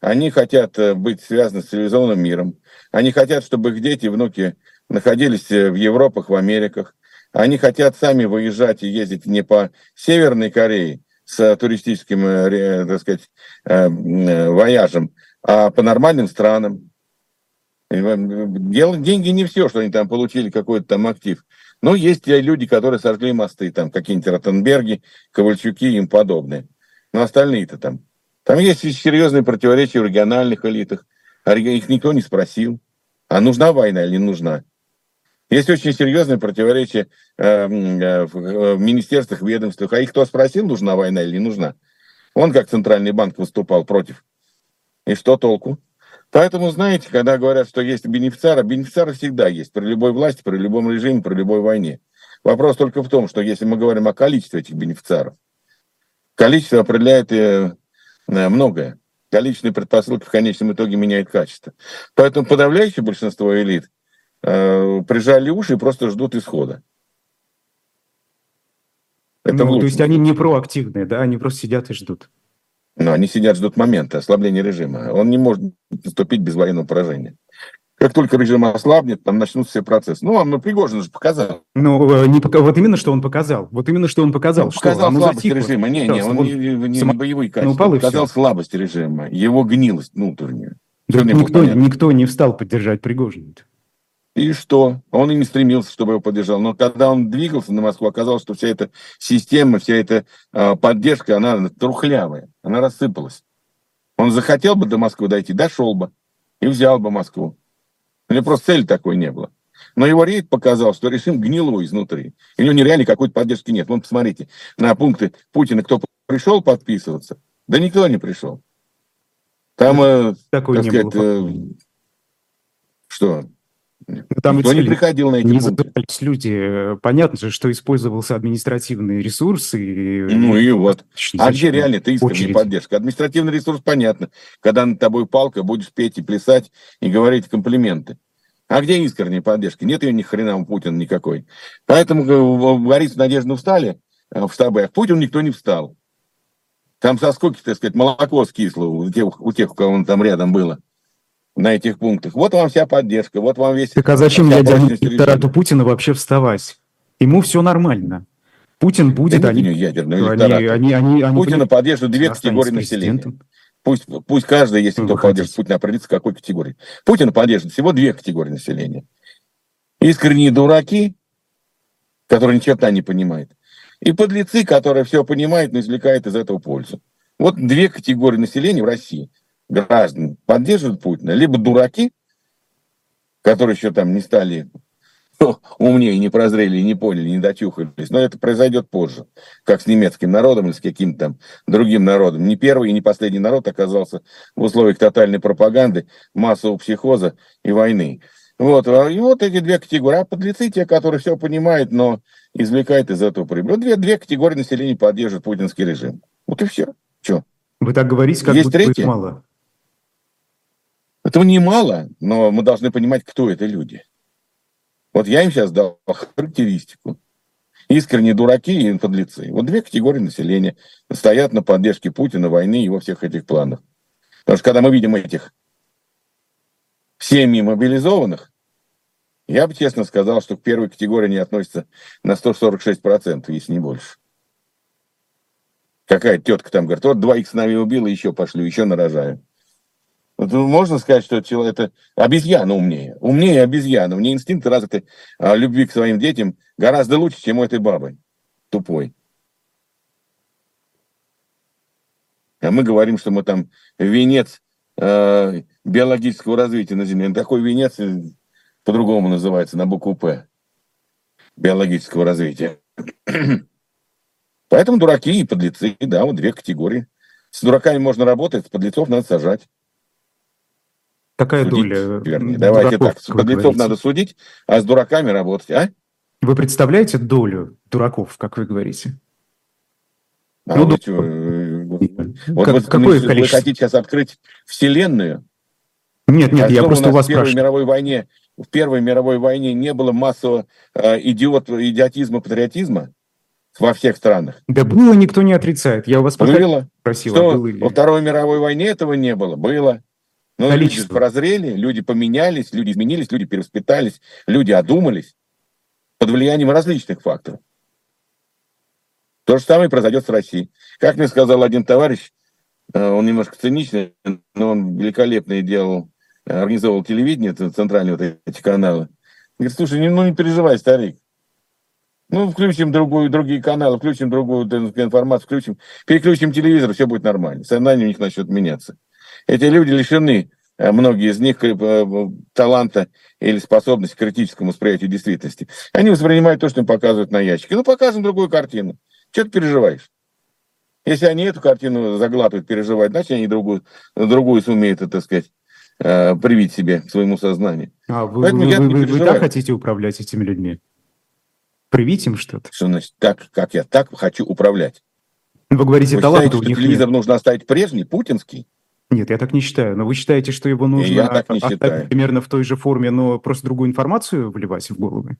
Они хотят э, быть связаны с цивилизованным миром. Они хотят, чтобы их дети, внуки находились э, в Европах, в Америках. Они хотят сами выезжать и ездить не по Северной Корее с туристическим, э, так сказать, э, вояжем, а по нормальным странам. Деньги не все, что они там получили, какой-то там актив. Но есть люди, которые сожгли мосты, там какие-нибудь Ротенберги, Ковальчуки и им подобные. Но остальные-то там. Там есть серьезные противоречия в региональных элитах. А их никто не спросил, а нужна война или не нужна. Есть очень серьезные противоречия э, э, в министерствах, ведомствах. А их кто спросил, нужна война или не нужна? Он как центральный банк выступал против. И что толку? Поэтому, знаете, когда говорят, что есть бенефициары, бенефициары всегда есть. При любой власти, при любом режиме, при любой войне. Вопрос только в том, что если мы говорим о количестве этих бенефициаров, количество определяет э, многое. Количественные предпосылки в конечном итоге меняет качество. Поэтому подавляющее большинство элит – э, прижали уши и просто ждут исхода.
Это ну, то есть они не проактивные, да, они просто сидят и ждут.
Ну, они сидят, ждут момента ослабления режима. Он не может наступить без военного поражения. Как только режим ослабнет, там начнутся все процессы. Ну, вам ну, Пригожин же показал.
Ну, э, не, вот именно что он показал. Вот именно что он показал. Он
показал что, слабость режима. Не, не, он, он не, не, не боевые качества. Ну, он показал все. слабость режима, его гнилость внутреннюю.
Да никто, никто не встал поддержать Пригожина.
И что? Он и не стремился, чтобы его поддержал. Но когда он двигался на Москву, оказалось, что вся эта система, вся эта э, поддержка, она трухлявая, она рассыпалась. Он захотел бы до Москвы дойти, дошел бы и взял бы Москву. У него просто цели такой не было. Но его рейд показал, что режим гнилой изнутри. И у него нереально какой-то поддержки нет. Вон, посмотрите, на пункты Путина кто пришел подписываться? Да никто не пришел. Там, э, Такой так сказать, э, что,
там Никто не приходил на эти не задавались люди. Понятно же, что использовался административный ресурс. И...
Ну и вот. А где реально ты искренняя поддержка? Административный ресурс понятно. Когда над тобой палка, будешь петь и плясать и говорить комплименты. А где искренняя поддержка? Нет ее ни хрена у Путина никакой. Поэтому э, Борис и Надежда встали э, в штабы, а Путин никто не встал. Там со сколько, так сказать, молоко скисло у тех, у тех, у кого он там рядом было на этих пунктах. Вот вам вся поддержка, вот вам весь...
Так а зачем ядерному Путина вообще вставать? Ему все нормально. Путин будет,
они, ядерный они, они, они, они, Путина поддерживают две категории населения. Пусть, пусть каждый, если кто поддерживает Путина, определится, какой категории. Путин поддерживает всего две категории населения. Искренние дураки, которые ни черта не понимают, и подлецы, которые все понимают, но извлекают из этого пользу. Вот две категории населения в России граждан поддерживают Путина, либо дураки, которые еще там не стали *laughs* умнее не прозрели, не поняли, не дотюхались. Но это произойдет позже, как с немецким народом или с каким-то там другим народом. Не первый и не последний народ оказался в условиях тотальной пропаганды, массового психоза и войны. Вот, а, и вот эти две категории. А подлецы те, которые все понимают, но извлекают из этого прибыль. Вот две, две категории населения поддерживают путинский режим. Вот и все. Че?
Вы так говорите, как
Есть
будто
третье?
мало.
Этого немало, но мы должны понимать, кто это люди. Вот я им сейчас дал характеристику. Искренние дураки и подлецы. Вот две категории населения стоят на поддержке Путина, войны и во всех этих планах. Потому что когда мы видим этих семьи мобилизованных, я бы честно сказал, что к первой категории они относятся на 146%, если не больше. Какая тетка там говорит, вот двоих сыновей убила, еще пошлю, еще нарожаю. Вот можно сказать, что это обезьяна умнее. Умнее обезьяна. У нее инстинкты развиты а, любви к своим детям гораздо лучше, чем у этой бабы тупой. А мы говорим, что мы там венец э, биологического развития на Земле. Такой венец э, по-другому называется, на букву «П». Биологического развития. *clears throat* Поэтому дураки и подлецы, да, вот две категории. С дураками можно работать, с подлецов надо сажать.
Какая
судить,
доля?
Вернее. Давайте так, с подлецов надо судить, а с дураками работать, а?
Вы представляете долю дураков, как вы говорите?
А ну, что, э, вот как, вы, какое вы, вы хотите сейчас открыть вселенную?
Нет, нет, а я просто у вас
в Первой мировой войне в Первой мировой войне не было массового э, идиот, идиотизма, патриотизма во всех странах?
Да было, никто не отрицает. Я у вас
было. спросил. Что, а было во Второй мировой войне этого не было? Было. Но Количество. люди прозрели, люди поменялись, люди изменились, люди перевоспитались, люди одумались под влиянием различных факторов. То же самое произойдет с Россией. Как мне сказал один товарищ, э, он немножко циничный, но он великолепно делал, организовал телевидение, центральные вот эти каналы. Говорит, слушай, ну не переживай, старик. Ну, включим другую, другие каналы, включим другую информацию, включим, переключим телевизор, все будет нормально. Сознание у них начнет меняться. Эти люди лишены, э, многие из них, э, таланта или способности к критическому восприятию действительности. Они воспринимают то, что им показывают на ящике. Ну, показываем другую картину. Что ты переживаешь? Если они эту картину заглатывают, переживают, значит, они другую, другую сумеют, так сказать, э, привить себе своему сознанию.
А вы, Поэтому вы, я вы, вы так хотите управлять этими людьми? Привить им что-то?
Что значит так, как я так хочу управлять?
Вы говорите,
вы
таланта
считаете, у них телевизор нет. нужно оставить прежний, путинский?
Нет, я так не считаю. Но вы считаете, что его нужно
я так не считаю.
примерно в той же форме, но просто другую информацию вливать в головы?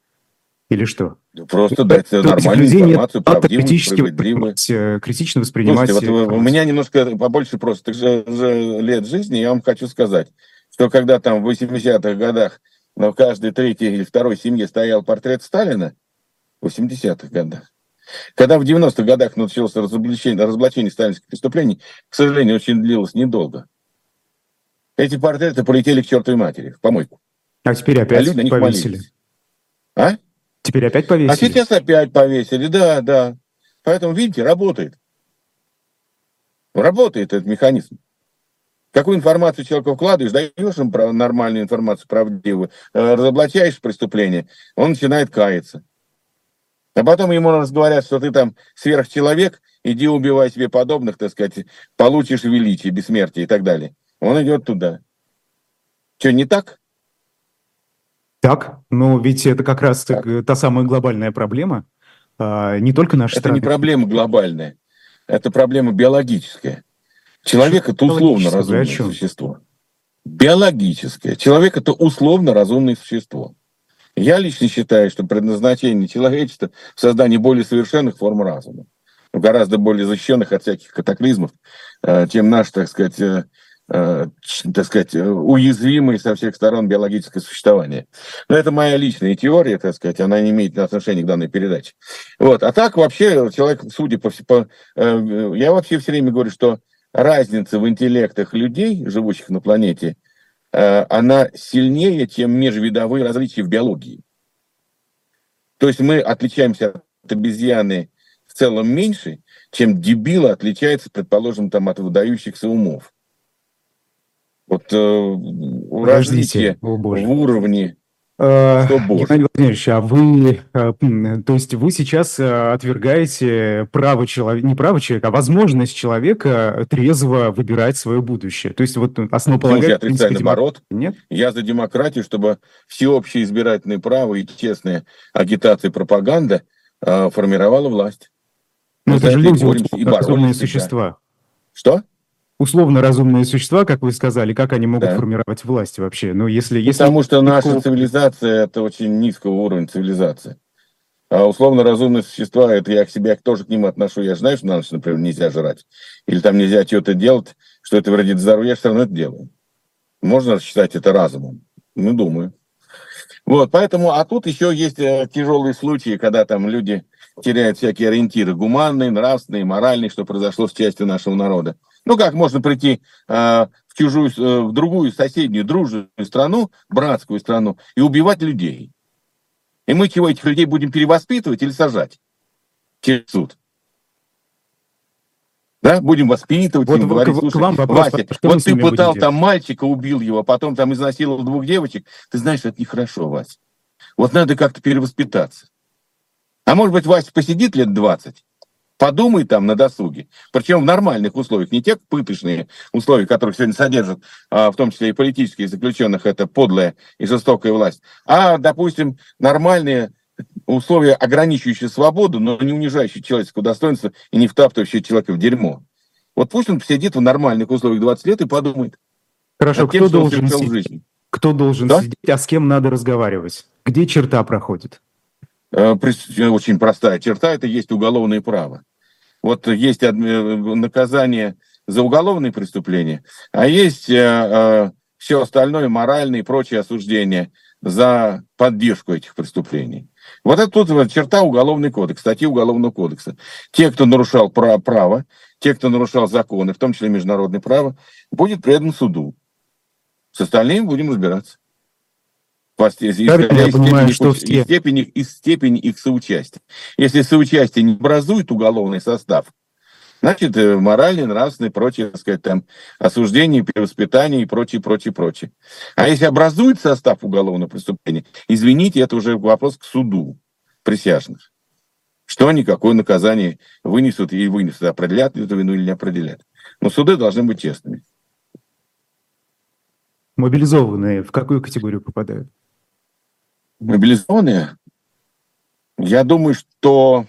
Или что?
Просто дать То нормальную информацию, правдивую, справедливую.
Э, критично воспринимать.
Слушайте, вот у меня немножко побольше просто лет жизни, я вам хочу сказать, что когда там в 80-х годах в каждой третьей или второй семье стоял портрет Сталина, в 80-х годах, когда в 90-х годах началось разоблачение, разоблачение сталинских преступлений, к сожалению, очень длилось недолго. Эти портреты полетели к чертовой матери, в помойку.
А теперь опять а люди повесили. Молились.
А?
Теперь опять повесили?
А сейчас опять повесили, да, да. Поэтому, видите, работает. Работает этот механизм. Какую информацию человеку вкладываешь, даешь ему нормальную информацию, правдивую, э, разоблачаешь преступление, он начинает каяться. А потом ему раз говорят, что ты там сверхчеловек, иди убивай себе подобных, так сказать, получишь величие, бессмертие и так далее. Он идет туда. Что, не так?
Так, но ведь это как раз так. та самая глобальная проблема, а, не только наша
Это страны. не проблема глобальная, это проблема биологическая. Человек – это условно разумное существо. Биологическое. Человек – это условно разумное существо. Я лично считаю, что предназначение человечества в создании более совершенных форм разума, гораздо более защищенных от всяких катаклизмов, э, чем наш, так сказать, э, э, так сказать, уязвимое со всех сторон биологическое существование. Но это моя личная теория, так сказать, она не имеет отношения к данной передаче. Вот. А так вообще человек, судя по, по... Я вообще все время говорю, что разница в интеллектах людей, живущих на планете – она сильнее, чем межвидовые различия в биологии. То есть мы отличаемся от обезьяны в целом меньше, чем дебила отличается, предположим, там, от выдающихся умов. Вот э, различие в уровне
Э, Геннадий Владимирович, а вы, э, то есть вы сейчас э, отвергаете право человека, не право человека, а возможность человека трезво выбирать свое будущее. То есть вот основополагающий...
Я отрицаю наоборот. Нет? Я за демократию, чтобы всеобщее избирательное право и честная агитация и пропаганда формировала власть.
Но это же люди, и разумные существа.
Что?
Условно разумные существа, как вы сказали, как они могут да. формировать власть вообще?
Ну, если, если... Потому что наша цивилизация – это очень низкого уровня цивилизации. А условно разумные существа, это я к себе тоже к ним отношу. Я же знаю, что на ночь, например, нельзя жрать. Или там нельзя что-то делать, что это вредит здоровью, я все равно это делаю. Можно считать это разумом? Ну, думаю. Вот, поэтому, а тут еще есть э, тяжелые случаи, когда там люди теряют всякие ориентиры гуманные, нравственные, моральные, что произошло с частью нашего народа. Ну как можно прийти э, в чужую, э, в другую соседнюю дружную страну, братскую страну, и убивать людей? И мы чего, этих людей будем перевоспитывать или сажать через суд? Да, будем воспитывать, вот, им говорить, слушай, к вам вопрос, Вася, вот ты пытал там мальчика, убил его, потом там изнасиловал двух девочек, ты знаешь, это нехорошо, Вася. Вот надо как-то перевоспитаться. А может быть, Вася посидит лет 20, Подумай там на досуге. Причем в нормальных условиях, не те пыточные условия, которых сегодня содержат, а, в том числе и политические заключенных, это подлая и жестокая власть, а, допустим, нормальные условия, ограничивающие свободу, но не унижающие человеческое достоинство и не втаптывающие человека в дерьмо. Вот пусть он посидит в нормальных условиях 20 лет и подумает.
Хорошо, тем, кто, должен сидеть? кто должен да? сидеть, а с кем надо разговаривать? Где черта проходит?
Э, очень простая черта – это есть уголовное право. Вот есть э, наказание за уголовные преступления, а есть э, э, все остальное, моральные и прочие осуждения за поддержку этих преступлений. Вот это тут вот черта уголовный кодекс, статьи уголовного кодекса. Те, кто нарушал право, те, кто нарушал законы, в том числе международное право, будет предан суду. С остальными будем разбираться. Исходя из, понимаю, степени, что из, степени, из степени их соучастия. Если соучастие не образует уголовный состав, значит, э, моральный, нравственный, прочее, так сказать, там, осуждение, перевоспитание и прочее, прочее, прочее. А если образует состав уголовного преступления, извините, это уже вопрос к суду присяжных. Что они, какое наказание вынесут и вынесут, определят эту вину или не определят. Но суды должны быть честными.
Мобилизованные в какую категорию попадают?
Мобилизованные, я думаю, что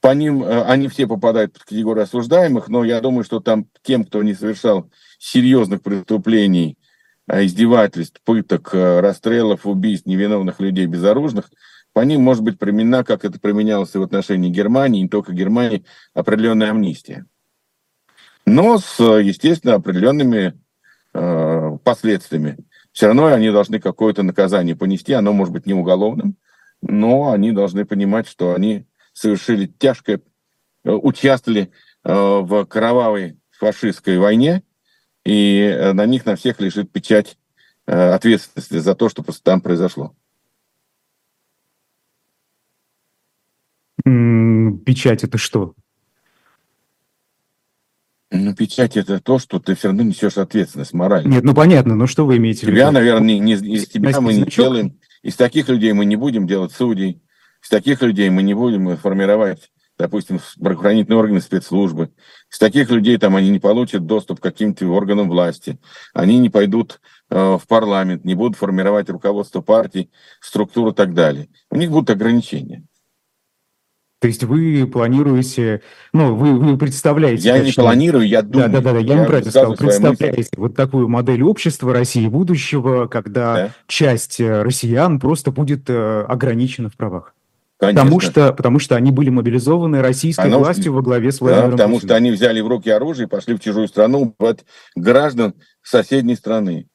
по ним э, они все попадают под категорию осуждаемых, но я думаю, что там тем, кто не совершал серьезных преступлений, э, издевательств, пыток, э, расстрелов, убийств невиновных людей безоружных, по ним может быть применена, как это применялось и в отношении Германии, не только Германии, определенная амнистия. Но с, естественно, определенными э, последствиями все равно они должны какое-то наказание понести, оно может быть не уголовным, но они должны понимать, что они совершили тяжкое, э, участвовали э, в кровавой фашистской войне, и э, на них на всех лежит печать ответственности за то, что там произошло.
Печать это что?
Ну, печать это то, что ты все равно несешь ответственность морально.
Нет, ну понятно, но что вы имеете
в виду? Тебя, наверное, не, не, из тебя мы не делаем. Из таких людей мы не будем делать судей. Из таких людей мы не будем формировать, допустим, правоохранительные органы спецслужбы. Из таких людей там они не получат доступ к каким-то органам власти. Они не пойдут э, в парламент, не будут формировать руководство партий, структуру и так далее. У них будут ограничения.
То есть вы планируете, ну, вы, вы представляете...
Я не планирую, я думаю.
Да-да-да, я, я неправильно сказал. Представляете вот такую модель общества России будущего, когда да. часть э, россиян просто будет э, ограничена в правах. Конечно. Потому что, потому что они были мобилизованы российской Оно, властью во главе с
Владимиром да, потому Путиным. что они взяли в руки оружие и пошли в чужую страну убивать граждан соседней страны.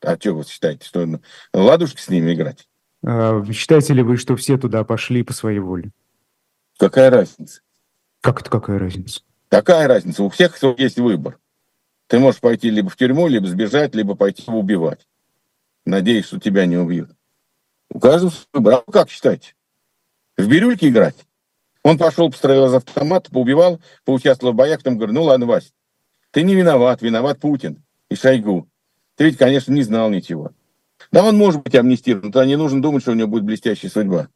А что вы считаете, что ладушки с ними играть?
А, считаете ли вы, что все туда пошли по своей воле?
Какая разница?
Как это какая разница?
Такая разница. У всех есть выбор. Ты можешь пойти либо в тюрьму, либо сбежать, либо пойти убивать. Надеюсь, что тебя не убьют. У каждого выбор. А как считаете? В бирюльке играть? Он пошел, построил из автомата, поубивал, поучаствовал в боях, потом говорит, ну ладно, Вась, ты не виноват, виноват Путин и Шойгу. Ты ведь, конечно, не знал ничего. Да, он может быть амнистирован, но не нужно думать, что у него будет блестящая судьба.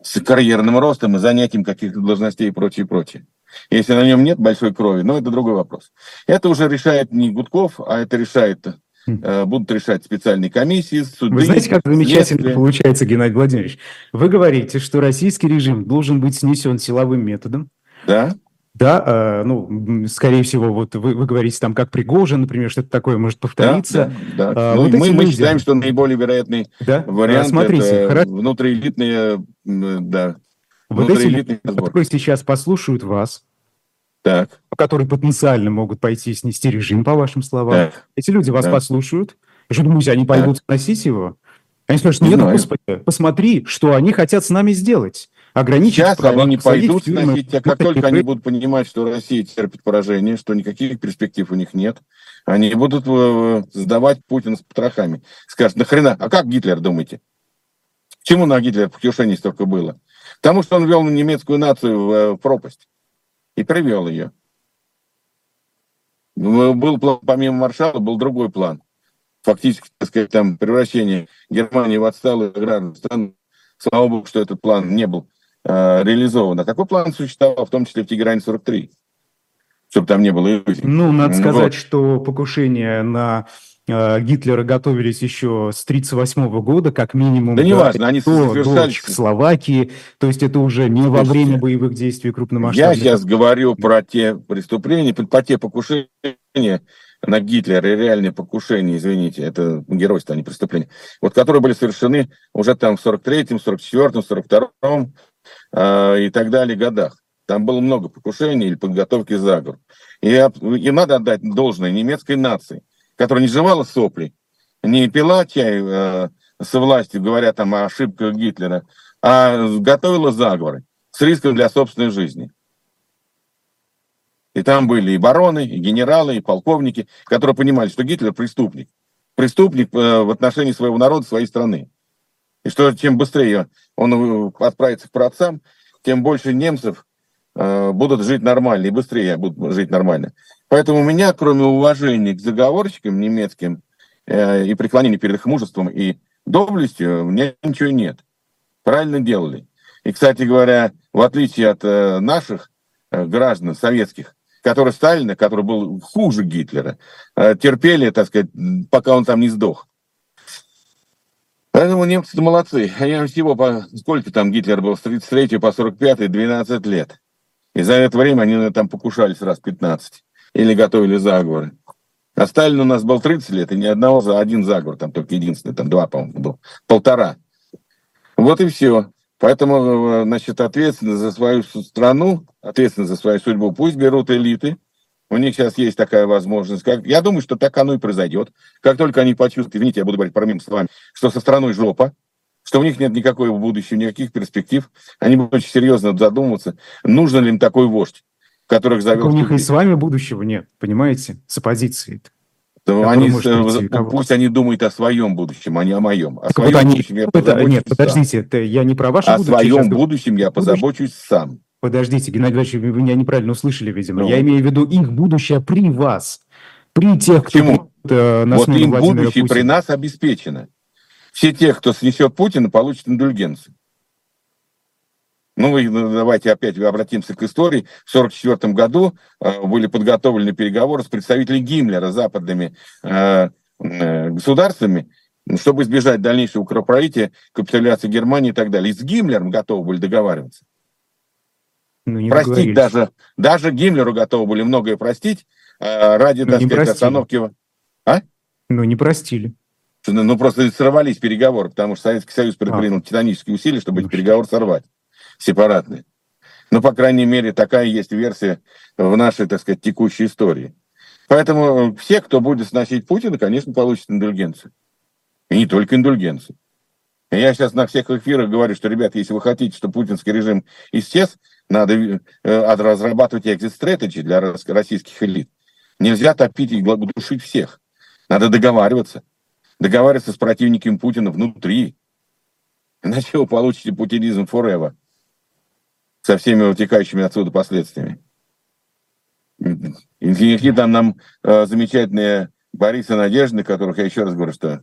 С карьерным ростом и занятием каких-то должностей и прочее, прочее. Если на нем нет большой крови, но это другой вопрос. Это уже решает не Гудков, а это решает хм. э, будут решать специальные комиссии, суды.
Вы знаете, как замечательно следствие. получается, Геннадий Владимирович? Вы говорите, что российский режим должен быть снесен силовым методом.
Да.
Да, э, ну, скорее всего, вот вы, вы говорите там, как Пригожин, например, что-то такое может повториться.
Да, да, да. А, ну, вот мы, мы считаем, что наиболее вероятный да? вариант
Смотрите, это
хорошо. внутриэлитные, да,
вот эти люди, которые сейчас послушают вас,
так.
которые потенциально могут пойти снести режим, по вашим словам, так. эти люди вас так. послушают, и что думаете, они пойдут так. сносить его? Они скажут, нет, господи, посмотри, что они хотят с нами сделать ограничить
Сейчас права, они не пойдут сносить, а как только они будут понимать, что Россия терпит поражение, что никаких перспектив у них нет, они будут э, сдавать Путина с потрохами. Скажут, нахрена, а как Гитлер, думаете? Почему на Гитлер покушений столько было? Потому что он ввел немецкую нацию в э, пропасть и привел ее. Был план, помимо маршала, был другой план. Фактически, так сказать, там превращение Германии в отсталую аграрную страну. Слава богу, что этот план не был э, реализовано. Какой план существовал, в том числе в Тегеране-43? Чтобы там не было иллюзий.
Ну, надо сказать, вот. что покушение на э, Гитлера готовились еще с 1938 года, как минимум.
Да не важно, они совершались...
в Словакии, то есть это уже не во время боевых действий крупномасштабных.
Я сейчас говорю про те преступления, по те покушения на Гитлера, и реальные покушения, извините, это геройство, а не преступления, вот которые были совершены уже там в 43-м, 44-м, 42-м, э, и так далее годах. Там было много покушений или подготовки заговор. И, и надо отдать должное немецкой нации, которая не жевала сопли, не пила чай э, со властью, говоря там о ошибках Гитлера, а готовила заговоры с риском для собственной жизни. И там были и бароны, и генералы, и полковники, которые понимали, что Гитлер преступник. Преступник э, в отношении своего народа, своей страны. И что чем быстрее он отправится к праотцам, тем больше немцев э, будут жить нормально, и быстрее будут жить нормально. Поэтому у меня, кроме уважения к заговорщикам немецким э, и преклонения перед их мужеством и доблестью, у меня ничего нет. Правильно делали. И, кстати говоря, в отличие от э, наших э, граждан советских, которые Сталина, который был хуже Гитлера, э, терпели, так сказать, пока он там не сдох. Поэтому немцы молодцы. Они всего по... Сколько там Гитлер был? С 33 по 45 12 лет. И за это время они там покушались раз 15. Или готовили заговоры. А Сталин у нас был 30 лет, и ни одного за один заговор, там только единственный, там два, по-моему, был. Полтора. Вот и все. Поэтому, значит, ответственность за свою страну, ответственность за свою судьбу пусть берут элиты, у них сейчас есть такая возможность. Как... Я думаю, что так оно и произойдет. Как только они почувствуют, извините, я буду говорить про с вами, что со страной жопа, что у них нет никакого будущего, никаких перспектив, они будут очень серьезно задумываться, нужно ли им такой вождь, которых завел...
у них и с вами будущего нет, понимаете, с оппозицией.
Да они, прийти, пусть они думают о своем будущем, а не о моем. О
своем вот они, будущем я это, Нет, подождите, это я не про ваше
о будущее. О своем будущем я позабочусь будущее. сам.
Подождите, Геннадий Владимирович, вы меня неправильно услышали, видимо. Ну. Я имею в виду их будущее при вас, при тех,
кто Почему? Э, на вот им будущее Путина. при нас обеспечено. Все те, кто снесет Путина, получат индульгенцию. Ну, ну, давайте опять обратимся к истории. В 1944 году э, были подготовлены переговоры с представителями Гиммлера, западными э, э, государствами, чтобы избежать дальнейшего кровопролития, капитуляции Германии и так далее. И с Гиммлером готовы были договариваться. Ну, не простить даже, даже Гиммлеру готовы были многое простить э, ради, ну, так сказать, простили. остановки...
А? Ну, не простили.
Ну, просто сорвались переговоры, потому что Советский Союз предпринял а. титанические усилия, чтобы ну, эти переговоры сорвать, сепаратные. Ну, по крайней мере, такая есть версия в нашей, так сказать, текущей истории. Поэтому все, кто будет сносить Путина, конечно, получат индульгенцию. И не только индульгенцию. Я сейчас на всех эфирах говорю, что, ребят, если вы хотите, чтобы путинский режим исчез, надо э, разрабатывать экзит-стратегии для российских элит. Нельзя топить и душить всех. Надо договариваться. Договариваться с противниками Путина внутри. Иначе вы получите путинизм forever. Со всеми вытекающими отсюда последствиями. Там нам э, замечательные Бориса Надежды, которых я еще раз говорю, что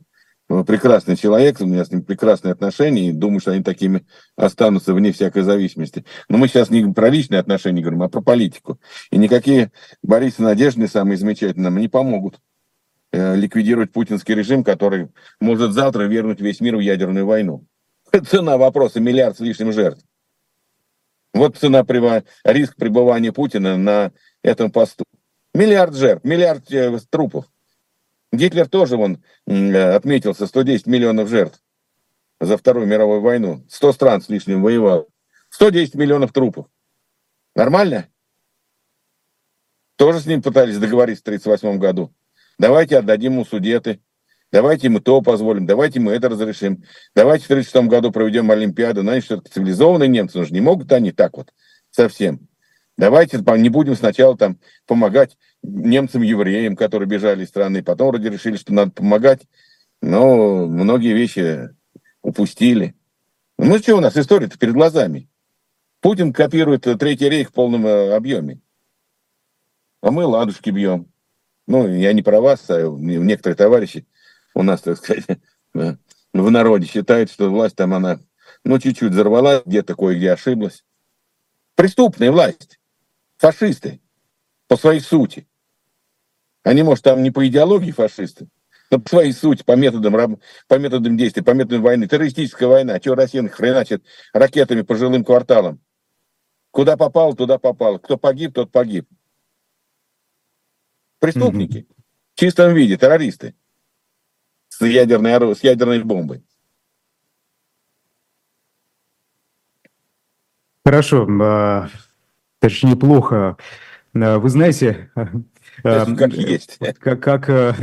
прекрасный человек, у меня с ним прекрасные отношения, и думаю, что они такими останутся вне всякой зависимости. Но мы сейчас не про личные отношения говорим, а про политику. И никакие Борисы Надежды, самые замечательные, нам не помогут э, ликвидировать путинский режим, который может завтра вернуть весь мир в ядерную войну. *laughs* Цена вопроса миллиард с лишним жертв. Вот цена, риск пребывания Путина на этом посту. Миллиард жертв, миллиард э, трупов. Гитлер тоже вон отметился, 110 миллионов жертв за Вторую мировую войну. 100 стран с лишним воевал. 110 миллионов трупов. Нормально? Тоже с ним пытались договориться в 1938 году. Давайте отдадим ему судеты. Давайте мы то позволим, давайте мы это разрешим. Давайте в 1936 году проведем Олимпиаду. Что это цивилизованные немцы, но же не могут они так вот совсем. Давайте не будем сначала там помогать немцам-евреям, которые бежали из страны, потом вроде решили, что надо помогать, но многие вещи упустили. Ну что у нас история-то перед глазами. Путин копирует Третий рейх в полном э, объеме. А мы ладушки бьем. Ну, я не про вас, а некоторые товарищи у нас, так сказать, *laughs* в народе считают, что власть там она, ну, чуть-чуть взорвала, где-то кое-где ошиблась. Преступная власть. Фашисты. По своей сути. Они, может, там не по идеологии фашисты, но по своей сути, по методам, по методам действий, по методам войны. Террористическая война. Чего Россия хреначит ракетами по жилым кварталам? Куда попал, туда попал. Кто погиб, тот погиб. Преступники. Mm-hmm. В чистом виде, террористы. С ядерной, с ядерной бомбой.
Хорошо. Точнее, плохо. А, вы знаете,
Эм, как есть.
Как, как э,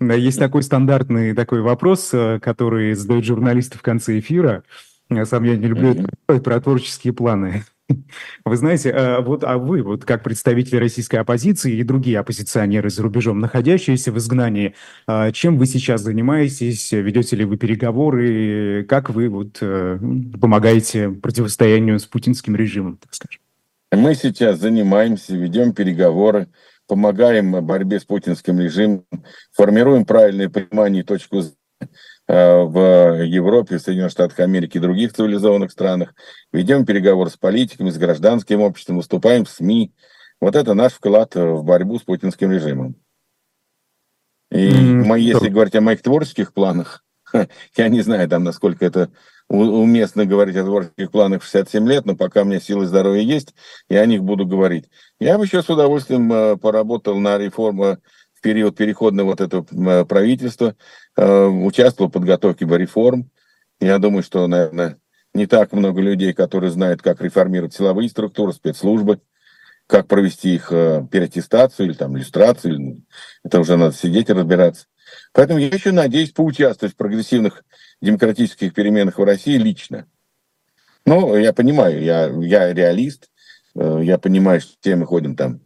есть такой стандартный такой вопрос, э, который задают журналисты в конце эфира. Сам я не люблю mm-hmm. про творческие планы. Вы знаете, э, вот, а вы, вот как представители российской оппозиции и другие оппозиционеры за рубежом, находящиеся в изгнании, чем вы сейчас занимаетесь? Ведете ли вы переговоры? Как вы вот помогаете противостоянию с путинским режимом, так скажем?
Мы сейчас занимаемся, ведем переговоры помогаем борьбе с путинским режимом, формируем правильное понимание и точку э, в Европе, в Соединенных Штатах Америки и других цивилизованных странах, ведем переговоры с политиками, с гражданским обществом, выступаем в СМИ. Вот это наш вклад в борьбу с путинским режимом. И mm-hmm. если говорить о моих творческих планах, *laughs* я не знаю, там, насколько это уместно говорить о творческих планах в 67 лет, но пока у меня силы здоровья есть, я о них буду говорить. Я бы еще с удовольствием э, поработал на реформу в период переходного вот этого э, правительства, э, участвовал в подготовке реформ. Я думаю, что, наверное, не так много людей, которые знают, как реформировать силовые структуры, спецслужбы, как провести их переаттестацию или там иллюстрацию. Это уже надо сидеть и разбираться. Поэтому я еще надеюсь поучаствовать в прогрессивных демократических переменах в России лично. Ну, я понимаю, я, я реалист, э, я понимаю, что все мы ходим там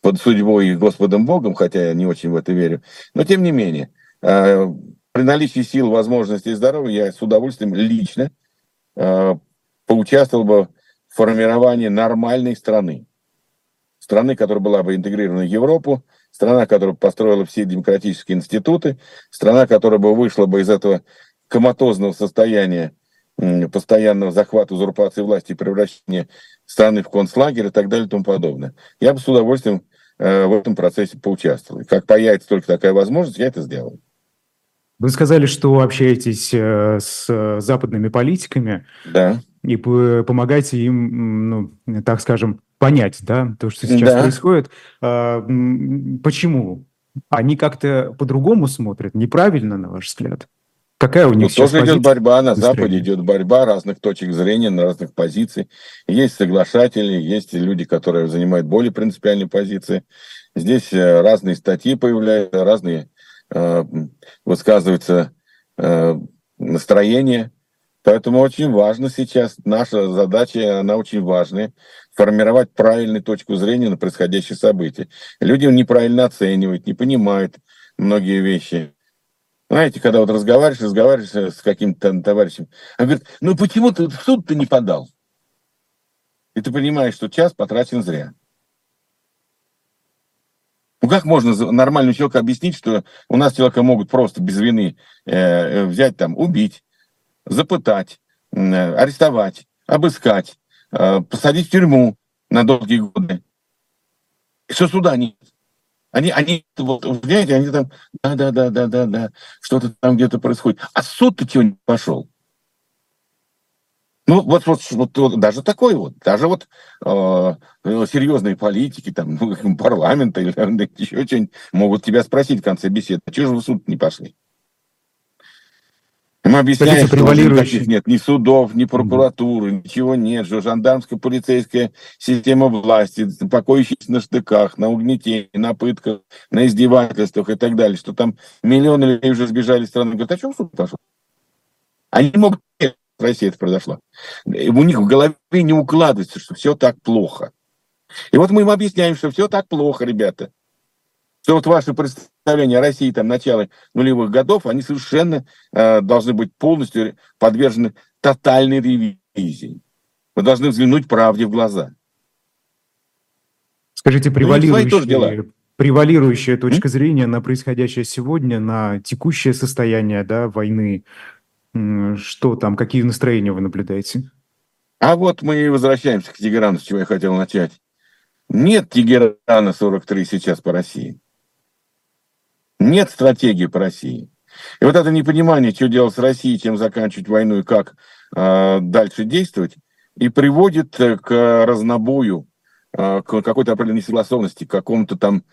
под судьбой и Господом Богом, хотя я не очень в это верю. Но тем не менее, э, при наличии сил, возможностей и здоровья я с удовольствием лично э, поучаствовал бы в формировании нормальной страны. Страны, которая была бы интегрирована в Европу, страна, которая построила все демократические институты, страна, которая бы вышла бы из этого коматозного состояния постоянного захвата, узурпации власти и превращения страны в концлагерь и так далее и тому подобное. Я бы с удовольствием э, в этом процессе поучаствовал. как появится только такая возможность, я это сделаю.
Вы сказали, что общаетесь э, с западными политиками.
Да.
И помогаете им, ну, так скажем, понять, да, то, что сейчас да. происходит. А, почему? Они как-то по-другому смотрят, неправильно, на ваш взгляд? Какая у них
ну, тоже идет борьба, на Западе идет борьба разных точек зрения, на разных позиций. Есть соглашатели, есть люди, которые занимают более принципиальные позиции. Здесь э, разные статьи появляются, разные э, высказываются э, настроения. Поэтому очень важно сейчас, наша задача, она очень важная, формировать правильную точку зрения на происходящие события. Люди неправильно оценивают, не понимают многие вещи. Знаете, когда вот разговариваешь, разговариваешь с каким-то товарищем, он говорит, ну почему ты в суд ты не подал? И ты понимаешь, что час потрачен зря. Ну как можно нормальному человеку объяснить, что у нас человека могут просто без вины э, взять там, убить, запытать, э, арестовать, обыскать, э, посадить в тюрьму на долгие годы. И что суда нет. Они, они, вот, знаете, они там, да-да-да-да-да-да, что-то там где-то происходит. А суд-то чего не пошел? Ну, вот, вот, вот, вот даже такой вот, даже вот э, серьезные политики, там, ну, *laughs* парламента или еще что-нибудь могут тебя спросить в конце беседы, а чего же вы в суд не пошли? Мы объясняем, что никаких нет ни судов, ни прокуратуры, ничего нет, что жандармская полицейская система власти, покоящаяся на штыках, на угнетении, на пытках, на издевательствах и так далее, что там миллионы людей уже сбежали из страны. Говорят, а что суд пошел? Они могут... В России это произошло. У них в голове не укладывается, что все так плохо. И вот мы им объясняем, что все так плохо, ребята что вот ваши представления о России там начала нулевых годов, они совершенно э, должны быть полностью подвержены тотальной ревизии. Мы должны взглянуть правде в глаза.
Скажите, превалирующая, превалирующая точка зрения на происходящее сегодня, на текущее состояние да, войны, что там, какие настроения вы наблюдаете?
А вот мы и возвращаемся к Тегерану, с чего я хотел начать. Нет Тегерана 43 сейчас по России. Нет стратегии по России. И вот это непонимание, что делать с Россией, чем заканчивать войну и как э, дальше действовать, и приводит э, к разнобою, э, к какой-то определенной несогласованности, к какому-то там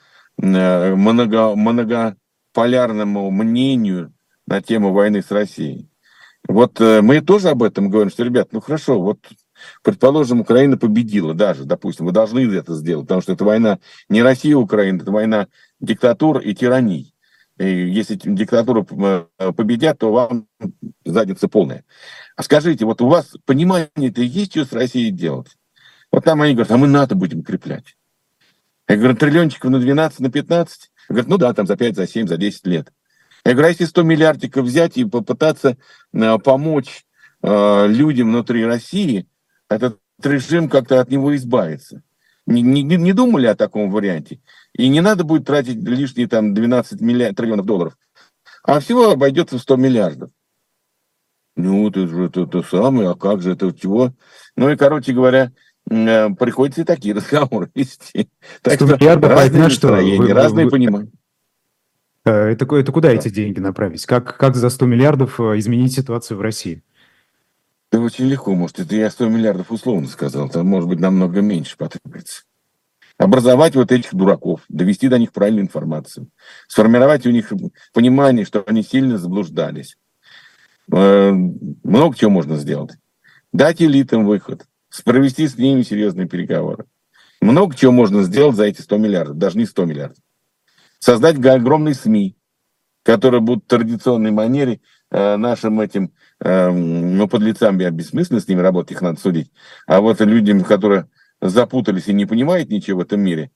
э, много, многополярному мнению на тему войны с Россией. Вот э, мы тоже об этом говорим, что, ребят, ну хорошо, вот предположим, Украина победила даже, допустим, вы должны это сделать, потому что это война не Россия и Украина, это война диктатур и тираний. И если диктатуру э, победят, то вам задница полная. А скажите, вот у вас понимание-то есть, что с Россией делать? Вот там они говорят, а мы НАТО будем укреплять. Я говорю, триллиончиков на 12, на 15? Говорят, ну да, там за 5, за 7, за 10 лет. Я говорю, а если 100 миллиардиков взять и попытаться э, помочь э, людям внутри России, этот режим как-то от него избавиться. Не, не, не думали о таком варианте? И не надо будет тратить лишние там 12 миллиард, триллионов долларов, а всего обойдется в 100 миллиардов. Ну, это же это, это самое, а как же это чего? Ну и, короче говоря, э, приходится и такие *laughs* разговоры вести. Так что разные настроения, разные понимания.
Э, это, это куда эти деньги направить? Как, как за 100 миллиардов э, изменить ситуацию в России?
Да очень легко, может, это я 100 миллиардов условно сказал, там может быть намного меньше потребуется образовать вот этих дураков, довести до них правильную информацию, сформировать у них понимание, что они сильно заблуждались. Э, много чего можно сделать. Дать элитам выход, провести с ними серьезные переговоры. Много чего можно сделать за эти 100 миллиардов, даже не 100 миллиардов. Создать огромные СМИ, которые будут в традиционной манере э, нашим этим, э, ну, подлецам, я бессмысленно с ними работать, их надо судить, а вот людям, которые запутались и не понимают ничего в этом мире,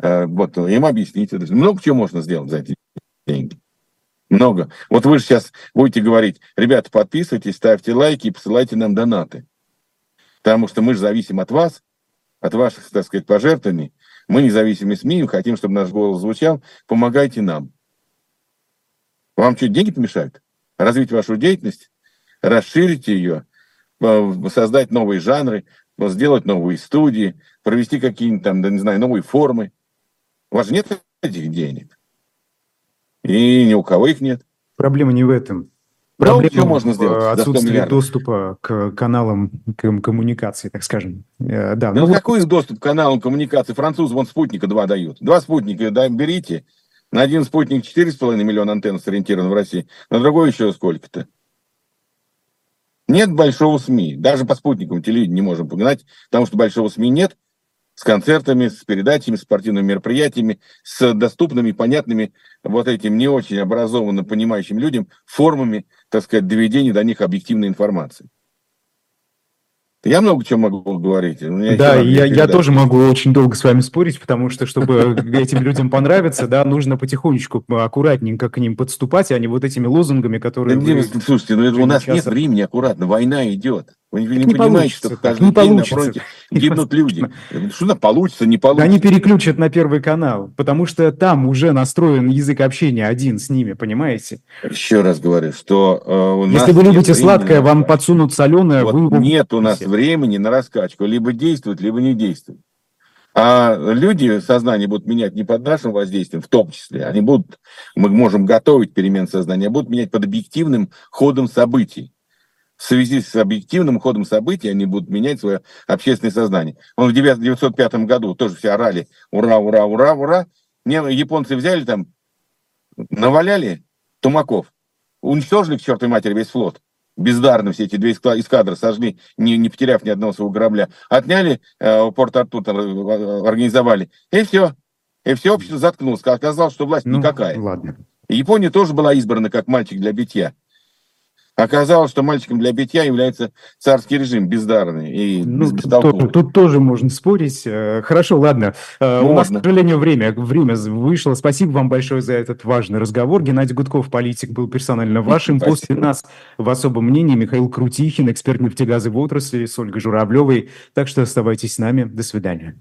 э, вот им объясните. Много чего можно сделать за эти деньги. Много. Вот вы же сейчас будете говорить, ребята, подписывайтесь, ставьте лайки и посылайте нам донаты. Потому что мы же зависим от вас, от ваших, так сказать, пожертвований. Мы независимые СМИ, хотим, чтобы наш голос звучал. Помогайте нам. Вам что, деньги помешают? Развить вашу деятельность, расширить ее, э, создать новые жанры, сделать новые студии, провести какие-нибудь там, да не знаю, новые формы. У вас же нет этих денег. И ни у кого их нет.
Проблема не в этом.
Проблема что можно сделать
отсутствие доступа к каналам к коммуникации, так скажем.
Э, да, ну, ну какой вот... доступ к каналам коммуникации? Французы вон спутника два дают. Два спутника да, берите. На один спутник 4,5 миллиона антенн сориентирован в России, на другой еще сколько-то. Нет большого СМИ. Даже по спутникам телевидения не можем погнать, потому что большого СМИ нет. С концертами, с передачами, с спортивными мероприятиями, с доступными, понятными вот этим не очень образованным, понимающим людям формами, так сказать, доведения до них объективной информации. Я много чего могу говорить.
Да, я, я тоже могу очень долго с вами спорить, потому что, чтобы этим людям понравиться, да, нужно потихонечку, аккуратненько к ним подступать, а не вот этими лозунгами, которые...
Да, вы... Слушайте, ну, у нас нет времени аккуратно, война идет. Вы не, не, понимаете, что каждый не день получится. на фронте гибнут люди. Что получится, не получится.
Они переключат на Первый канал, потому что там уже настроен язык общения один с ними, понимаете?
Еще раз говорю, что э,
у нас Если вы любите сладкое, вам подсунут соленое.
Вот вы... Нет у нас времени на раскачку. Либо действует, либо не действует. А люди сознание будут менять не под нашим воздействием, в том числе. Они будут, мы можем готовить перемен сознания, а будут менять под объективным ходом событий в связи с объективным ходом событий они будут менять свое общественное сознание. Он в 1905 году тоже все орали «Ура, ура, ура, ура!» Мне японцы взяли там, наваляли тумаков, уничтожили к чертовой матери весь флот. Бездарно все эти две эскадры сожгли, не, не потеряв ни одного своего корабля. Отняли, э, Порт-Артур э, организовали, и все. И все общество заткнулось. Оказалось, что власть ну, никакая. Ладно. Япония тоже была избрана как мальчик для битья. Оказалось, что мальчиком для битья является царский режим, бездарный и
ну, тут, тут тоже можно спорить. Э, хорошо, ладно. Можно. Э, у нас, к сожалению, время, время вышло. Спасибо вам большое за этот важный разговор. Геннадий Гудков, политик, был персонально вашим. Спасибо. После нас в особом мнении Михаил Крутихин, эксперт нефтегазовой отрасли с Ольгой Журавлевой. Так что оставайтесь с нами. До свидания.